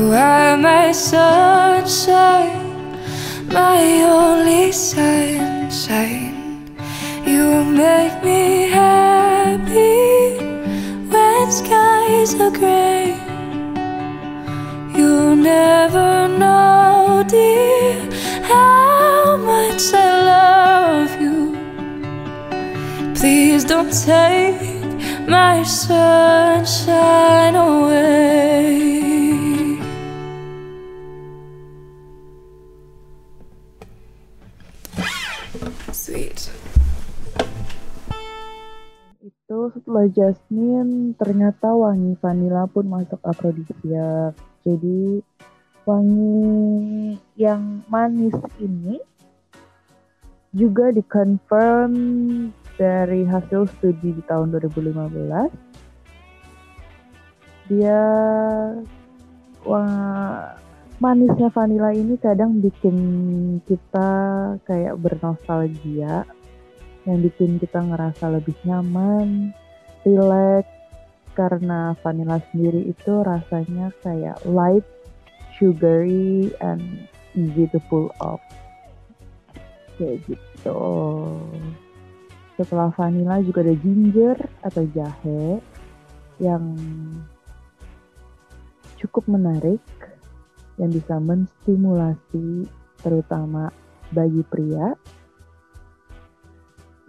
You are my sunshine, my only sunshine. You make me happy when skies are gray. You'll never know, dear, how much I love you. Please don't take my sunshine away. Setelah Jasmine ternyata wangi vanilla pun masuk afrodisiak. Jadi wangi yang manis ini juga dikonfirm dari hasil studi di tahun 2015. Dia wah, manisnya vanilla ini kadang bikin kita kayak bernostalgia yang bikin kita ngerasa lebih nyaman, relax karena vanilla sendiri itu rasanya kayak light, sugary, and easy to pull off. Kayak gitu. Setelah vanilla juga ada ginger atau jahe yang cukup menarik yang bisa menstimulasi terutama bagi pria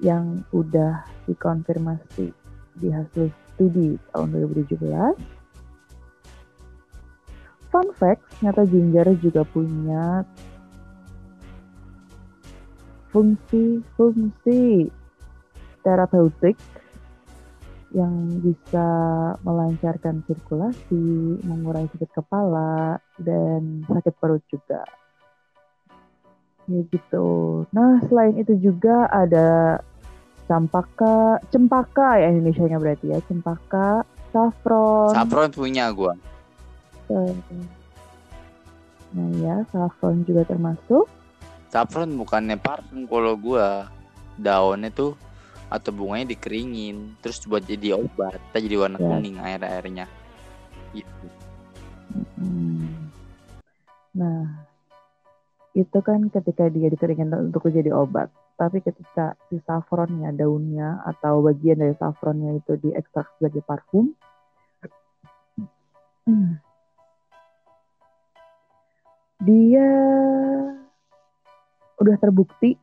yang udah dikonfirmasi di hasil studi tahun 2017. Fun fact, nyata ginger juga punya fungsi-fungsi terapeutik yang bisa melancarkan sirkulasi, mengurai sakit kepala, dan sakit perut juga. Ya gitu. Nah, selain itu juga ada campaka, cempaka ya Indonesia-nya berarti ya, cempaka, saffron. Saffron punya gua. Nah ya, saffron juga termasuk. Saffron bukannya parfum kalau gua. Daunnya tuh atau bunganya dikeringin terus buat jadi obat jadi warna Ya. kuning air airnya gitu Hmm. Nah, itu kan ketika dia dikeringin untuk jadi obat. Tapi ketika si saffronnya, daunnya, atau bagian dari saffronnya itu diekstrak sebagai parfum, dia udah terbukti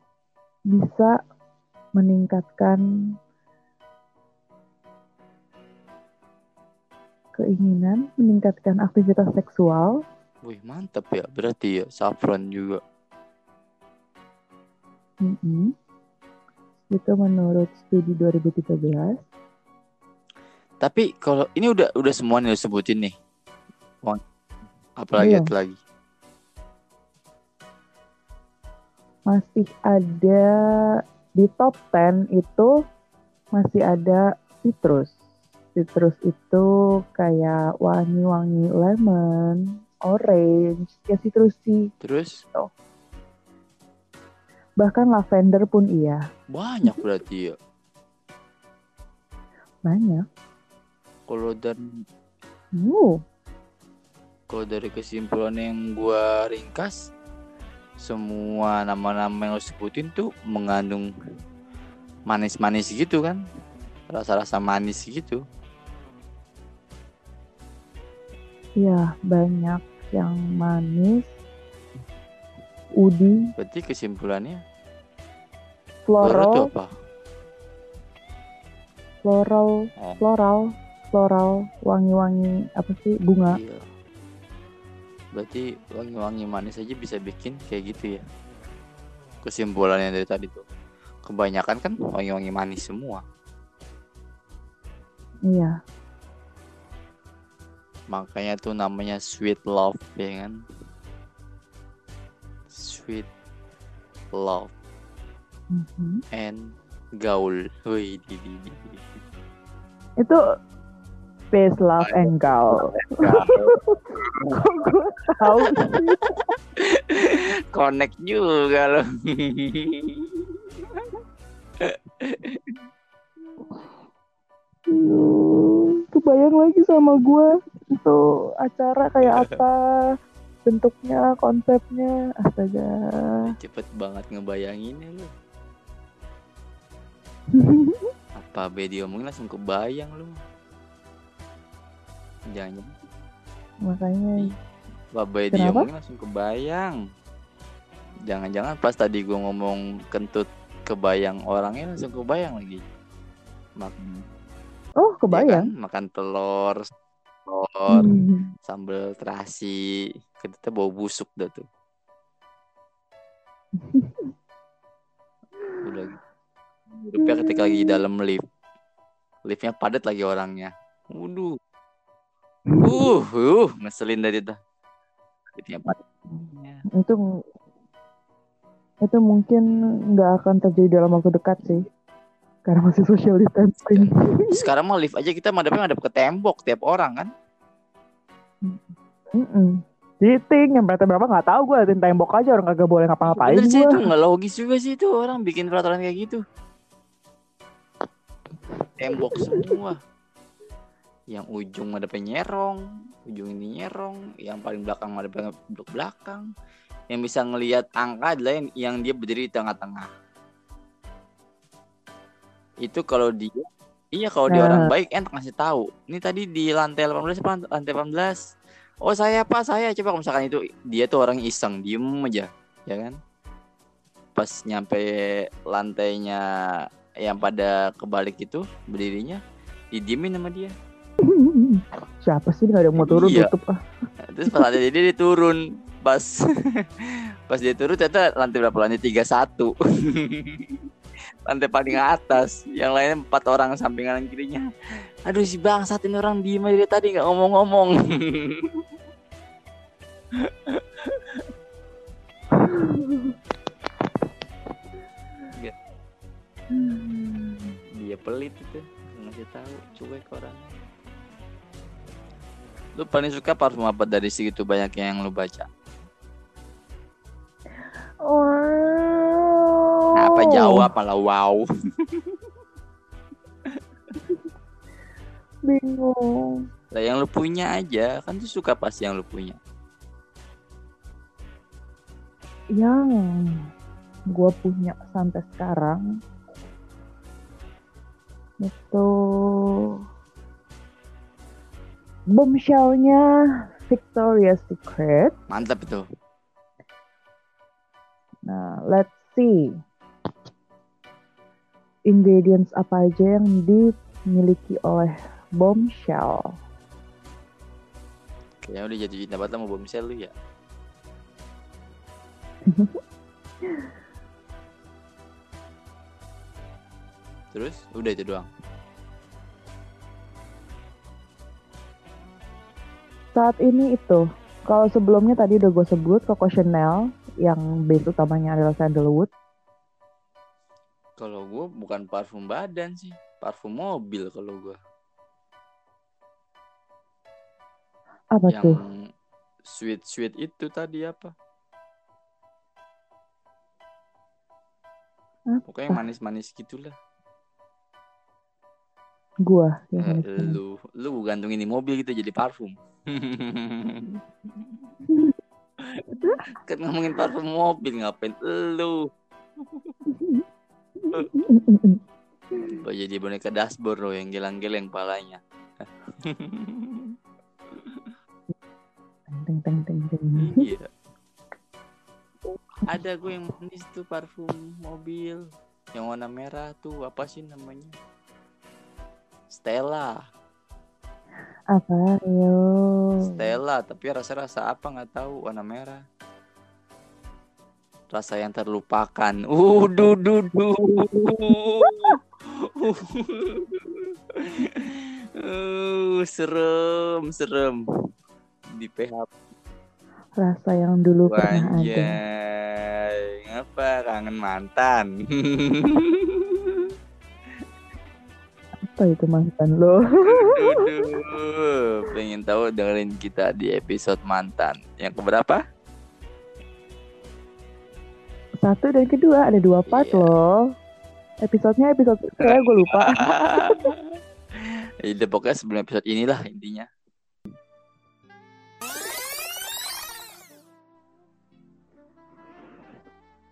bisa meningkatkan keinginan, meningkatkan aktivitas seksual, wih mantep ya berarti ya saffron juga Mm-mm. Itu menurut studi 2013. tapi kalau ini udah udah semua nih sebutin nih apalagi ada lagi Masih ada di top 10 itu masih ada citrus. citrus itu kayak wangi-wangi lemon, orange, ya citrusy. Terus Bahkan lavender pun iya. banyak berarti ya. Banyak. Kalau dan Uh, kalau dari kesimpulan yang gua ringkas, semua nama-nama yang lo sebutin tuh mengandung manis-manis gitu kan, rasa-rasa manis gitu. Ya banyak yang manis. Udi, Berarti kesimpulannya floral floral, apa? floral, Oh. floral, floral, wangi-wangi apa sih bunga? Iya. Berarti wangi-wangi manis aja bisa bikin kayak gitu ya. Kesimpulannya dari tadi tuh. Kebanyakan kan wangi-wangi manis semua. Iya, Makanya tuh namanya sweet love ya kan. Sweet love Mhm. and gaul. Wih, di, di, di, di. itu peace, love, and gaul. Kok gue tahu? Connect juga loh. Kebayang lagi sama gue itu acara kayak apa bentuknya konsepnya astaga Cepet banget ngebayanginnya lu. Apa be diomongin langsung kebayang lu. Jangan makanya Babai Kenapa? diomongin langsung kebayang. Jangan-jangan pas tadi gua ngomong kentut kebayang orangnya langsung kebayang lagi. Makan oh kebayang makan telur, telur, Hmm. sambal terasi, kentutnya bau busuk dah tuh. Udah hidupnya ketika lagi di dalam lift. Liftnya padat lagi orangnya. Waduh. Uh, uh, ngeselin dari itu. Liftnya padat. itu itu mungkin nggak akan terjadi dalam waktu dekat sih karena masih social distancing Sekarang mah lift aja kita madepnya madep ke tembok tiap orang kan. Mm-mm. Cheating, yang berarti berapa nggak tahu gue liatin tembok aja orang kagak boleh ngapa-ngapain Bener sih itu nggak logis juga sih itu orang bikin peraturan kayak gitu. Tembok semua. Yang ujung madepnya nyerong, ujung ini nyerong, yang paling belakang madepnya belok belakang. Yang bisa ngelihat angka adalah yang, yang dia berdiri di tengah-tengah. Itu kalau dia Iya kalau dia Nah. orang baik enak ngasih tahu. Ini tadi di lantai 18 apa lantai 18. Oh saya pak saya coba kalau misalkan itu dia tuh orang iseng diem aja ya kan pas nyampe lantainya yang pada kebalik itu berdirinya didiemin sama dia Siapa sih nggak ada yang mau turun Iya. tutup ah. terus pas lantai dia, dia turun pas pas dia turun ternyata lantai berapa lantai 31 lantai paling atas. Yang lainnya empat orang sampingan kirinya. Aduh si bangsat ini orang diem aja dari tadi nggak ngomong-ngomong. Dia pelit itu. Ngasih tahu cuek orang. Lu paling suka parfum apa dari segitu banyak yang lu baca Malah wow Bingung. lah yang lu punya aja kan tuh suka pasti yang lu punya Yang gue punya sampai sekarang itu bombshellnya Victoria's Secret. mantap itu Nah, let's see. Ingredients apa aja yang dimiliki oleh bombshell? kayaknya udah jadi cinta banget sama bombshell lu ya terus udah itu doang Saat ini itu, kalau sebelumnya tadi udah gue sebut Coco Chanel yang base utamanya adalah sandalwood. Kalau gua bukan parfum badan sih parfum mobil kalau gua Apa yang tuh? sweet sweet itu tadi apa? Apa? Pokoknya yang manis-manis gitulah. Gua Eh, yang manis-manis. lu lu gantungin di mobil gitu jadi parfum. kan ngomongin parfum mobil ngapain lu? Oh, jadi boneka dashboard lo yang geleng-geleng palanya. Teng teng teng teng. iya. Ada gue yang manis tuh parfum mobil yang warna merah tuh apa sih namanya? Stella. Apa yo? Stella, tapi rasa-rasa apa nggak tahu warna merah. Rasa yang terlupakan. Uh, du, du, du. Uh, serem, serem. Di PHP Rasa yang dulu pernah ada. Ngapa kangen mantan? Apa itu mantan lo? Pengen tahu dengerin kita di episode mantan. Yang keberapa? Satu dan kedua ada dua part Iya. loh. Episodenya episode saya gue lupa. Udah pokoknya sebelum episode inilah intinya.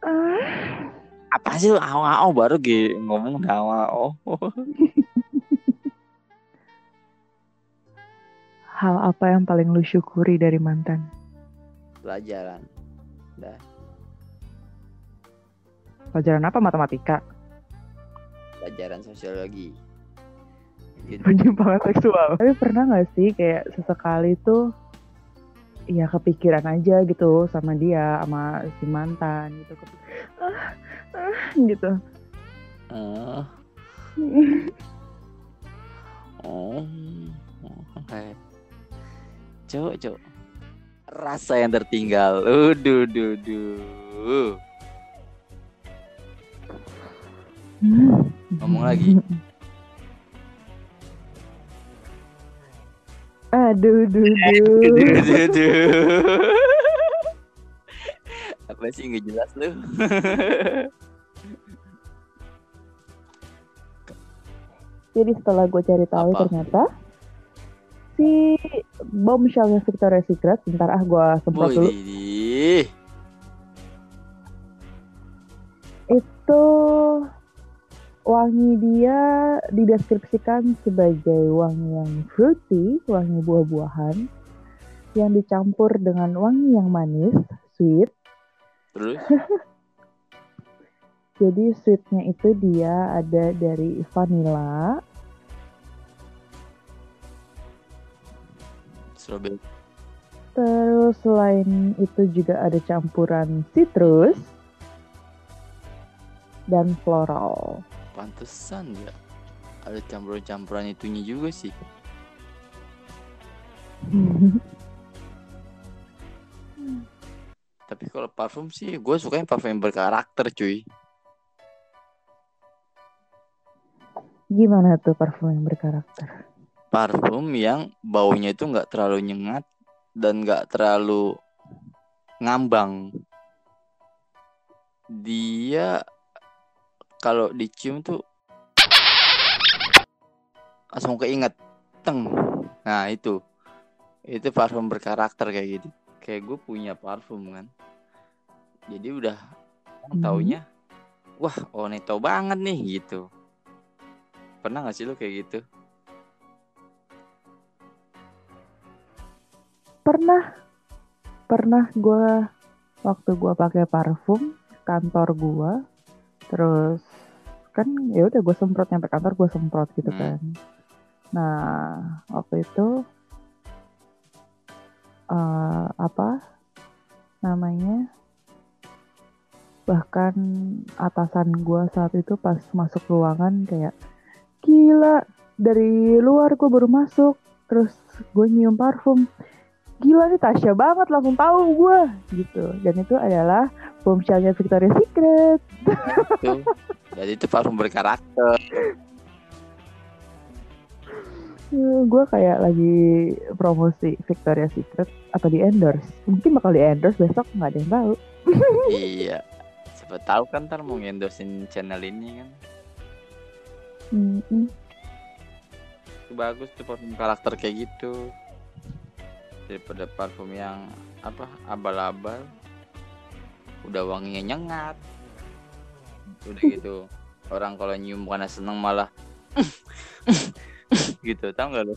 Ah, Apa sih lu awal baru ge ngomong udah awal. Hal apa yang paling lu syukuri dari mantan? Pelajaran. Dah. Pelajaran apa matematika? Pelajaran sosiologi. Gitu. Penyimpangan seksual. Tapi pernah gak sih kayak sesekali tuh ya kepikiran aja gitu sama dia sama si mantan gitu ah, ah, gitu Eh, oh. Oke. Cuk, cuk. Rasa yang tertinggal. Uduh, duh, duh. Ngomong lagi. aduh duh duh Duh, duh, duh. Apa sih nggak jelas lu? Jadi setelah gue cari tahu Apa? ternyata si bombshellnya Victoria's Secret, bentar ah gue semprot dulu. Itu wangi dia dideskripsikan sebagai wangi yang fruity, wangi buah-buahan yang dicampur dengan wangi yang manis, sweet. terus Jadi sweetnya itu dia ada dari vanilla, strawberry. Terus selain itu juga ada campuran citrus dan floral. Pantesan ya. Ada campuran-campuran itunya juga sih. Tapi kalau parfum sih, gue suka yang parfum yang berkarakter, cuy. Gimana tuh parfum yang berkarakter? Parfum yang baunya itu nggak terlalu nyengat dan nggak terlalu ngambang. Dia kalau dicium tuh langsung keinget teng. Nah itu, itu parfum berkarakter kayak gitu. Kayak gue punya parfum kan. Jadi udah Hmm. taunya, wah oneto banget nih gitu. Pernah gak sih lu kayak gitu? Pernah, pernah gue waktu gue pakai parfum kantor gue, terus kan ya udah gue semprot nyampe kantor gue semprot gitu Hmm. kan. Nah waktu itu eh, apa namanya? Bahkan atasan gue saat itu pas masuk ruangan kayak gila dari luar gue baru masuk terus gue nyium parfum gila nih Tasya banget langsung tahu gue gitu. Dan itu adalah bombshellnya Victoria's Secret. Itu, jadi itu parfum berkarakter. gue kayak lagi promosi Victoria's Secret atau di endorse. Mungkin bakal di endorse besok nggak ada yang tahu. Iya. Siapa tahu kan ntar mau ngendosin channel ini kan. Mm-mm. itu bagus tuh parfum karakter kayak gitu daripada parfum yang apa abal-abal. Udah wanginya nyengat. Udah gitu. Orang kalau nyium karena seneng malah gitu tau gak lo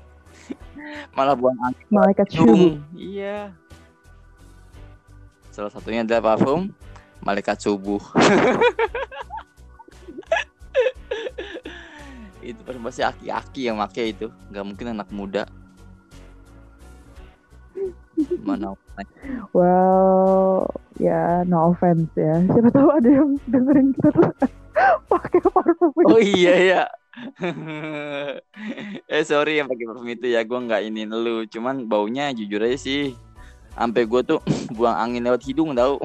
malah buang angin. Malaikat hidung iya. Salah satunya adalah parfum malaikat subuh. Itu pasti aki-aki yang pakai itu. Nggak mungkin anak muda mana well ya no offense ya. Siapa tahu ada yang dengerin kita tuh pakai parfum ini. oh iya ya. Eh sorry yang pakai parfum itu ya. Gua nggak ini lu. Cuman baunya jujur aja sih. Sampai gua tuh buang angin lewat hidung tahu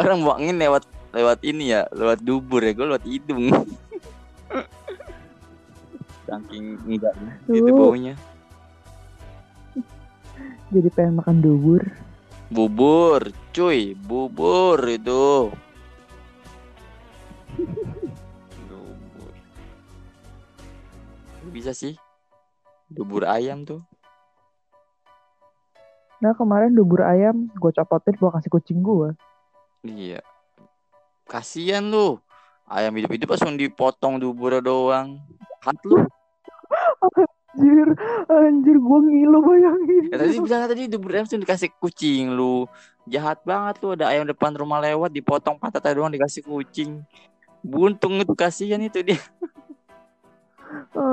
orang buang angin lewat lewat ini ya. Lewat dubur ya. Gua lewat hidung. Saking enggak itu Tuh. baunya jadi pengen makan dubur bubur cuy bubur itu. Bubur. Bisa sih. Bubur ayam tuh. Nah kemarin dubur ayam gue copotin gue kasih kucing gue iya. Kasian lu. Ayam hidup-hidup langsung dipotong duburnya doang. Hat lu anjir anjir gue ngilu bayangin ya, tadi bilang tadi ayam langsung dikasih kucing lu jahat banget lu ada ayam depan rumah lewat dipotong patah doang dikasih kucing buntung itu kasihan itu dia Ah.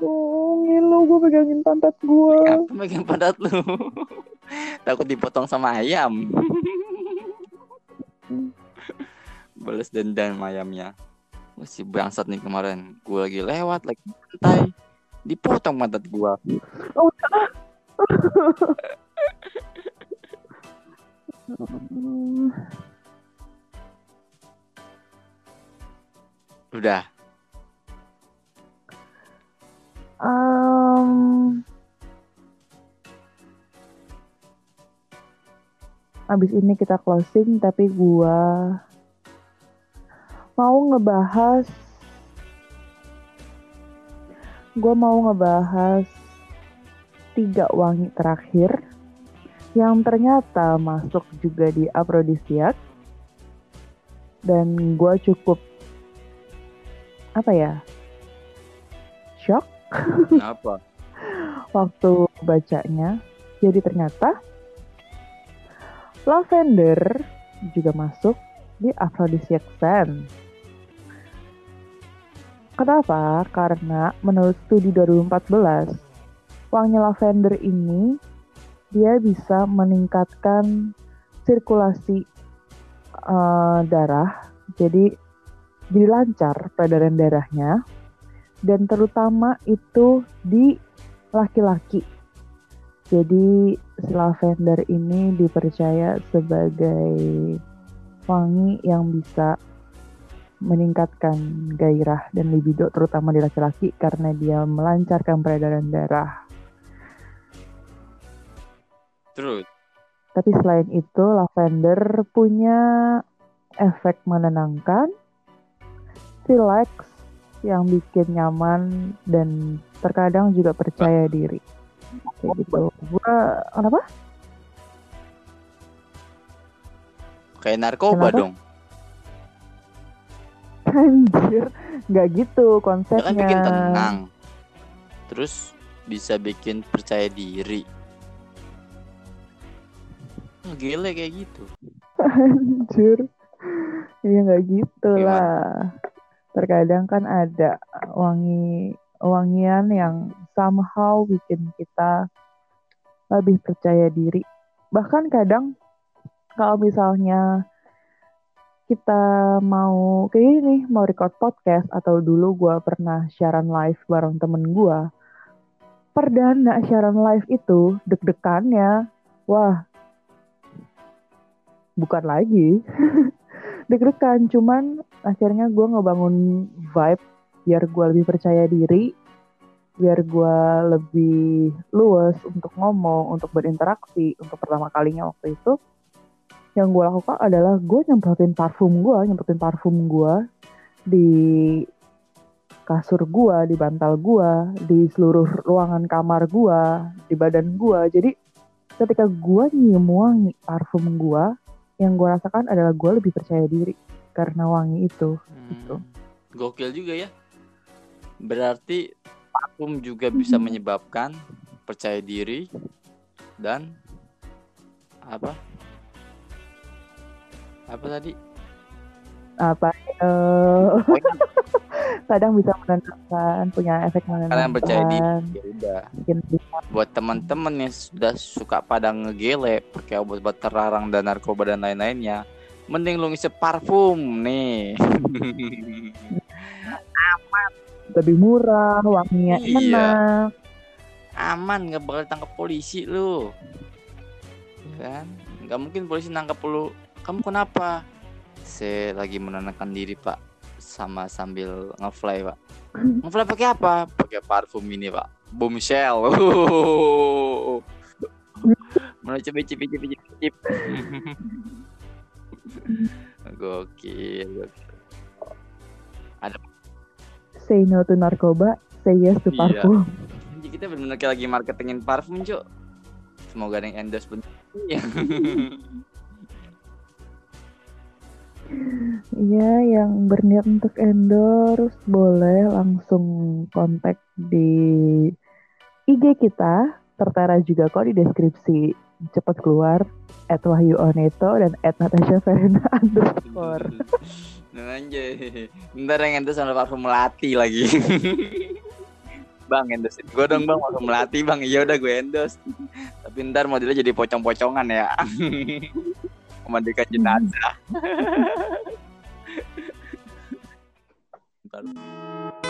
Oh, ngilu gue pegangin pantat gue Apa megang pantat lu? Takut dipotong sama ayam. Balas dendam ayamnya. Wah, si bangsat nih kemarin. Gue lagi lewat lagi santai. Dipotong gua. Hmm, Udah. Um, abis ini kita closing, tapi gua mau ngebahas, gua mau ngebahas tiga wangi terakhir yang ternyata masuk juga di afrodisiak dan gua cukup apa ya shock Kenapa? waktu bacanya. Jadi ternyata lavender juga masuk di aphrodisiac scent. Kenapa? Karena menurut studi 2014, wangi lavender ini dia bisa meningkatkan sirkulasi eh, darah. Jadi jadi lancar peredaran darahnya dan terutama itu di laki-laki. Jadi si lavender ini dipercaya sebagai wangi yang bisa meningkatkan gairah dan libido terutama di laki-laki karena dia melancarkan peredaran darah. Terus. Tapi selain itu lavender punya efek menenangkan, relax, yang bikin nyaman dan terkadang juga percaya diri. Kayak gitu. Gua kenapa? Kayak narkoba Kenapa? dong. Anjir, nggak gitu Ya kan konsepnya. bikin tenang. Terus bisa bikin percaya diri. Gile kayak gitu. Anjir. Iya nggak gitu Gimana? lah. Terkadang kan ada wangi wangian yang somehow bikin kita lebih percaya diri. Bahkan kadang kalau misalnya kita mau kayak gini mau record podcast atau dulu gua pernah siaran live bareng temen gua perdana siaran live itu deg-degannya wah bukan lagi. Deg-degan cuman akhirnya gue ngebangun vibe biar gue lebih percaya diri biar gue lebih luas untuk ngomong untuk berinteraksi untuk pertama kalinya waktu itu yang gue lakukan adalah gue nyemprotin parfum gue nyemprotin parfum gue di kasur gue di bantal gue di seluruh ruangan kamar gue di badan gue jadi ketika gue nyium wangi parfum gue yang gue rasakan adalah gue lebih percaya diri karena wangi itu gitu. Hmm, Gokil juga ya. Berarti parfum juga bisa Hmm. menyebabkan percaya diri dan apa? Apa tadi? apa eh, Pokoknya kadang bisa menenangkan punya efek menenangkan kalian percaya diri. Ya udah. Buat teman-teman yang sudah suka pada ngegele pakai obat-obat terlarang dan narkoba dan lain-lainnya, mending lu ngisi parfum nih. lebih murah wanginya Iya. enak aman nggak bakal ditangkap polisi lu kan nggak mungkin polisi nangkap lu kamu kenapa? Saya lagi menenangkan diri pak. Sama sambil ngefly pak. Ngefly pakai apa? Pakai parfum ini pak. Boomshell mana cepet cepet cepet cepet cepet gokil gokil. say no to narkoba say yes to Iya. parfum. Jadi kita benar-benar lagi marketingin parfum cok semoga ada yang endorse bentar Iya. Yang berniat untuk endorse boleh langsung kontak di IG kita, tertera juga kok di deskripsi. Cepat keluar, at Wahyu Oneto dan at Natasha Verena underscore. Nah, anjay. Ntar yang endorse sama parfum melati lagi. bang endorse gue dong bang parfum melati bang iya udah gue endorse tapi ntar modelnya jadi pocong-pocongan ya memandikan jenazah.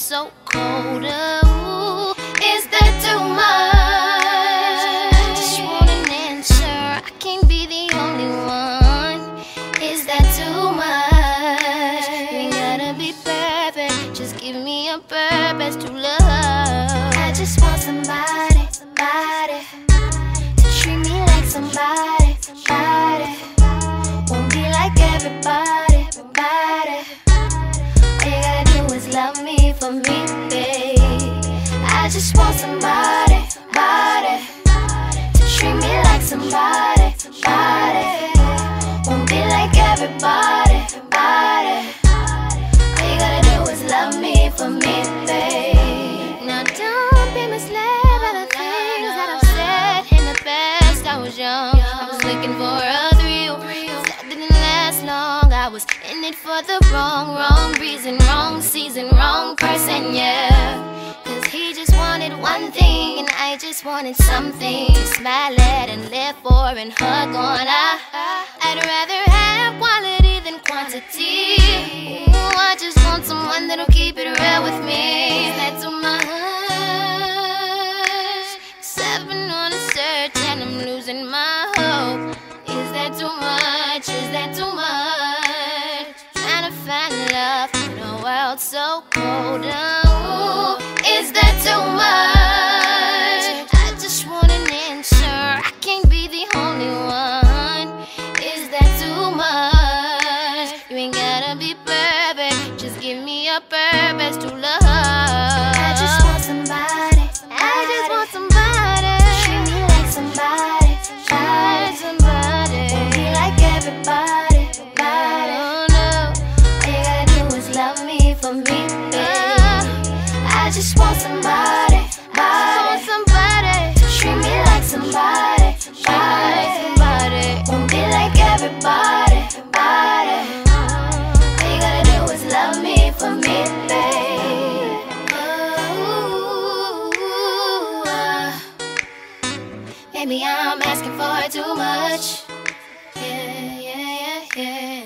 so cold. Love me for me, babe. I just want somebody, somebody to treat me like somebody, somebody. Won't be like everybody, everybody. All you gotta do is love me for me, babe. It for the wrong, wrong reason, wrong season, wrong person, yeah. Cause he just wanted one thing, and I just wanted something smile at and live for and hug on. I, I'd rather have quality than quantity. Ooh, I just want someone that'll keep it real with me. That's too much. So cold. Oh, is that too much? Maybe I'm asking for too much. Yeah, yeah, yeah, yeah.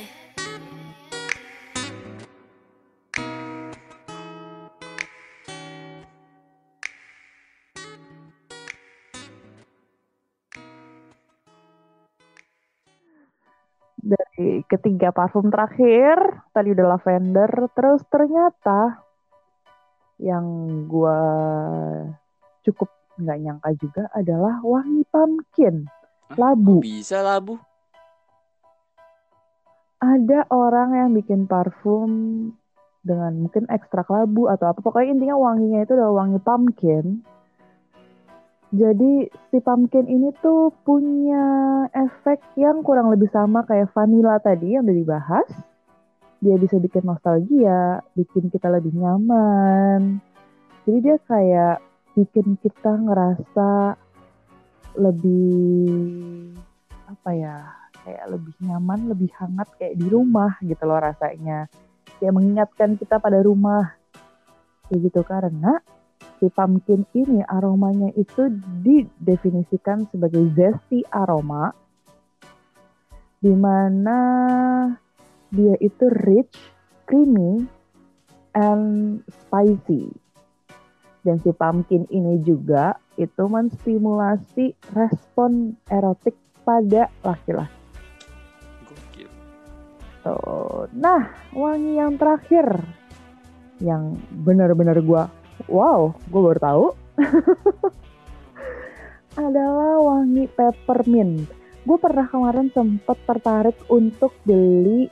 dari ketiga parfum terakhir tadi udah lavender terus ternyata yang gua cukup nggak nyangka juga adalah wangi pumpkin. Hah? labu. Bisa labu. ada orang yang bikin parfum dengan mungkin ekstrak labu atau apa. Pokoknya intinya wanginya itu adalah wangi pumpkin. Jadi si pumpkin ini tuh punya efek yang kurang lebih sama kayak vanilla tadi yang udah dibahas. Dia bisa bikin nostalgia bikin kita lebih nyaman. Jadi dia kayak bikin kita ngerasa lebih apa ya kayak lebih nyaman, lebih hangat kayak di rumah gitu loh rasanya. Kayak mengingatkan kita pada rumah. Kayak gitu karena si pumpkin ini aromanya itu didefinisikan sebagai zesty aroma di mana dia itu rich, creamy, and spicy. Dan si pumpkin ini juga itu menstimulasi respon erotik pada laki-laki. Tuh. Nah, wangi yang terakhir yang benar-benar gua wow, gua baru tahu adalah wangi peppermint. Gue pernah kemarin sempet tertarik untuk beli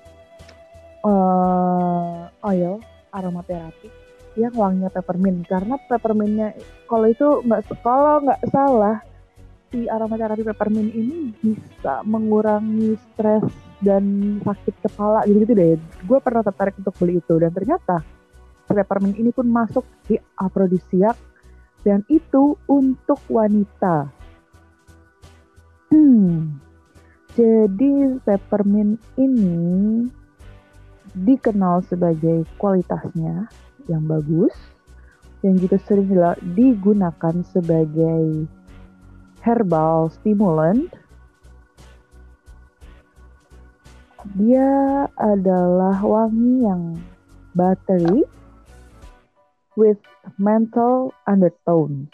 eh, oil aromaterapi yang wanginya peppermint karena peppermintnya kalau itu nggak kalau nggak salah si aromaterapi peppermint ini bisa mengurangi stres dan sakit kepala gitu gitu deh. Gue pernah tertarik untuk beli itu dan ternyata peppermint ini pun masuk di afrodisiak dan itu untuk wanita. Hmm. Jadi peppermint ini dikenal sebagai kualitasnya yang bagus dan juga sering digunakan sebagai herbal stimulant. Dia adalah wangi yang buttery with menthol undertones.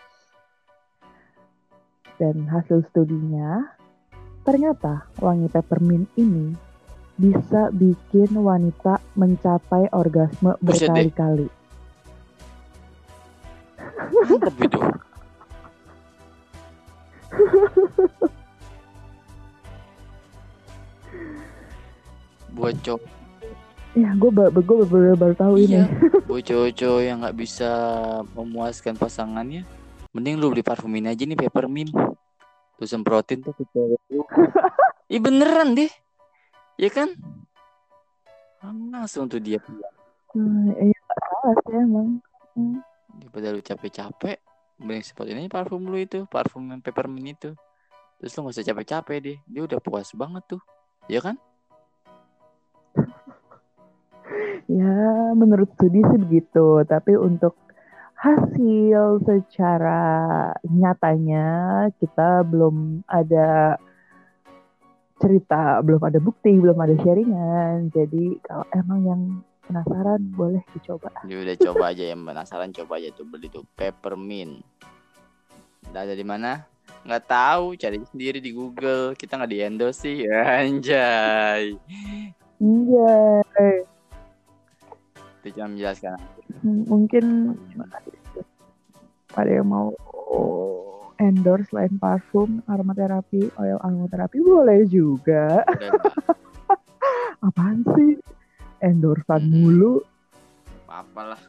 Dan hasil studinya, ternyata wangi peppermint ini bisa bikin wanita mencapai orgasme berkali-kali. Mantep itu. Buat cowok, Ya, gue baru, gue baru, baru tahu ini. iya. Buat cowok-cowok yang nggak bisa memuaskan pasangannya, mending lu beli parfum ini aja nih peppermint. Lu semprotin tuh ke cewek lu. Ih beneran deh. Ya kan? Langsung tuh dia. Hmm, iya, salah sih emang. Hmm. Daripada lu capek-capek mending semprotin aja parfum lu itu parfum yang peppermint itu terus lu gak usah capek-capek deh dia udah puas banget tuh ya kan Ya, menurut studi sih begitu. Tapi untuk hasil secara nyatanya kita belum ada cerita, belum ada bukti, belum ada sharingan. Jadi kalau emang yang penasaran boleh dicoba. dia udah coba aja yang penasaran coba aja tuh beli tuh peppermint. Udah ada di mana? Nggak tahu cari sendiri di Google. Kita nggak di endorse sih anjay. Iya, itu cuma menjelaskan Hmm, mungkin ada yang mau endorse selain parfum, aromaterapi, oil aromaterapi boleh juga. Apaan sih? Endorsean Mm-mm. mulu. Apa lah.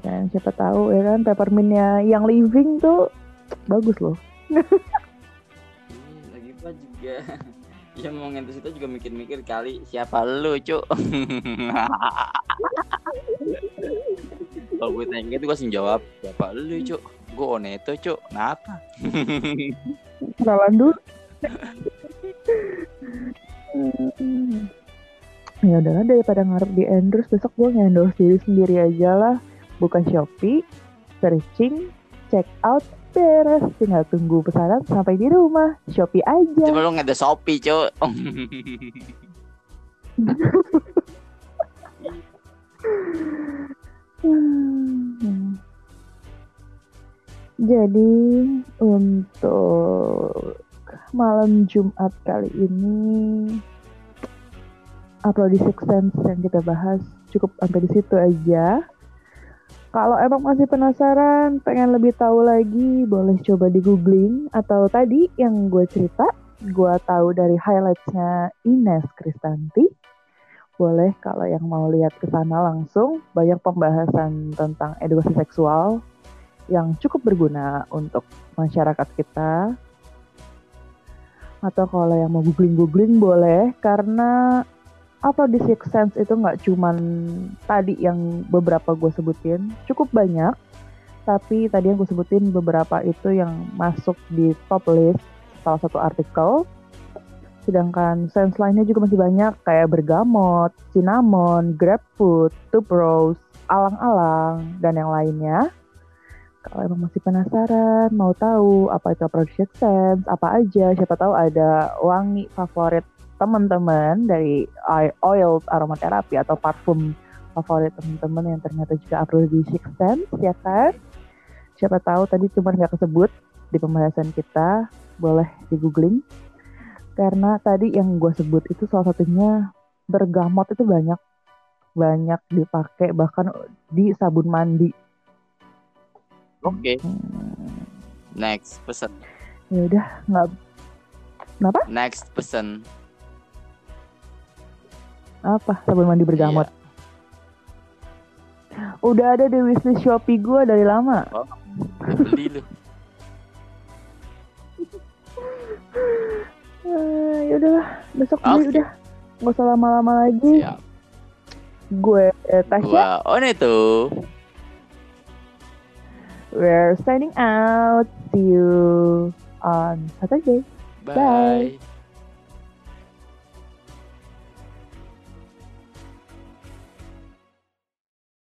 Dan siapa tahu ya kan peppermintnya yang living tuh bagus loh. Ih, lagi pula juga. Ya mau ngentus itu juga mikir-mikir kali siapa lu, Cuk. Kalau gue tanya gitu gue langsung jawab siapa lu, Cuk. Gue Oneto, Cuk. Kenapa? Kenalan dulu. Hmm. ya udahlah daripada ngarep di endorse besok gue ngendorse diri sendiri aja lah buka shopee searching check out beres tinggal tunggu pesanan sampai di rumah shopee aja Coba lu ngede Shopee. Hmm. Jadi untuk malam Jumat kali ini upload di Six Sense yang kita bahas cukup sampai di situ aja. Kalau emang masih penasaran, pengen lebih tahu lagi, boleh coba di googling atau tadi yang gue cerita, gue tahu dari highlightsnya Ines Kristanti. Boleh kalau yang mau lihat ke sana langsung, banyak pembahasan tentang edukasi seksual yang cukup berguna untuk masyarakat kita. Atau kalau yang mau googling-googling boleh, karena upload di Six Sense itu nggak cuman tadi yang beberapa gue sebutin, cukup banyak. Tapi tadi yang gue sebutin beberapa itu yang masuk di top list salah satu artikel. Sedangkan sense lainnya juga masih banyak kayak bergamot, cinnamon, grapefruit, tuberose, alang-alang, dan yang lainnya. Kalau emang masih penasaran, mau tahu apa itu Six Sense, apa aja, siapa tahu ada wangi favorit teman-teman dari oil aromaterapi atau parfum favorit teman-teman yang ternyata juga upload di Six Sense, ya kan? Siapa tahu tadi cuma nggak kesebut di pembahasan kita, boleh di googling. Karena tadi yang gue sebut itu salah satunya bergamot itu banyak banyak dipakai bahkan di sabun mandi. Oke, Hmm, next pesan. ya udah nggak Next pesan. apa sabun mandi bergamot. Udah ada di wishlist Shopee gue dari lama. Iya, beli lu. Eh, ya udahlah, besok beli Oke. udah. Nggak usah lama-lama lagi. Siap. Gue eh, Tasya, Gua Oneto. We're signing out. See you on Saturday. Bye. Bye.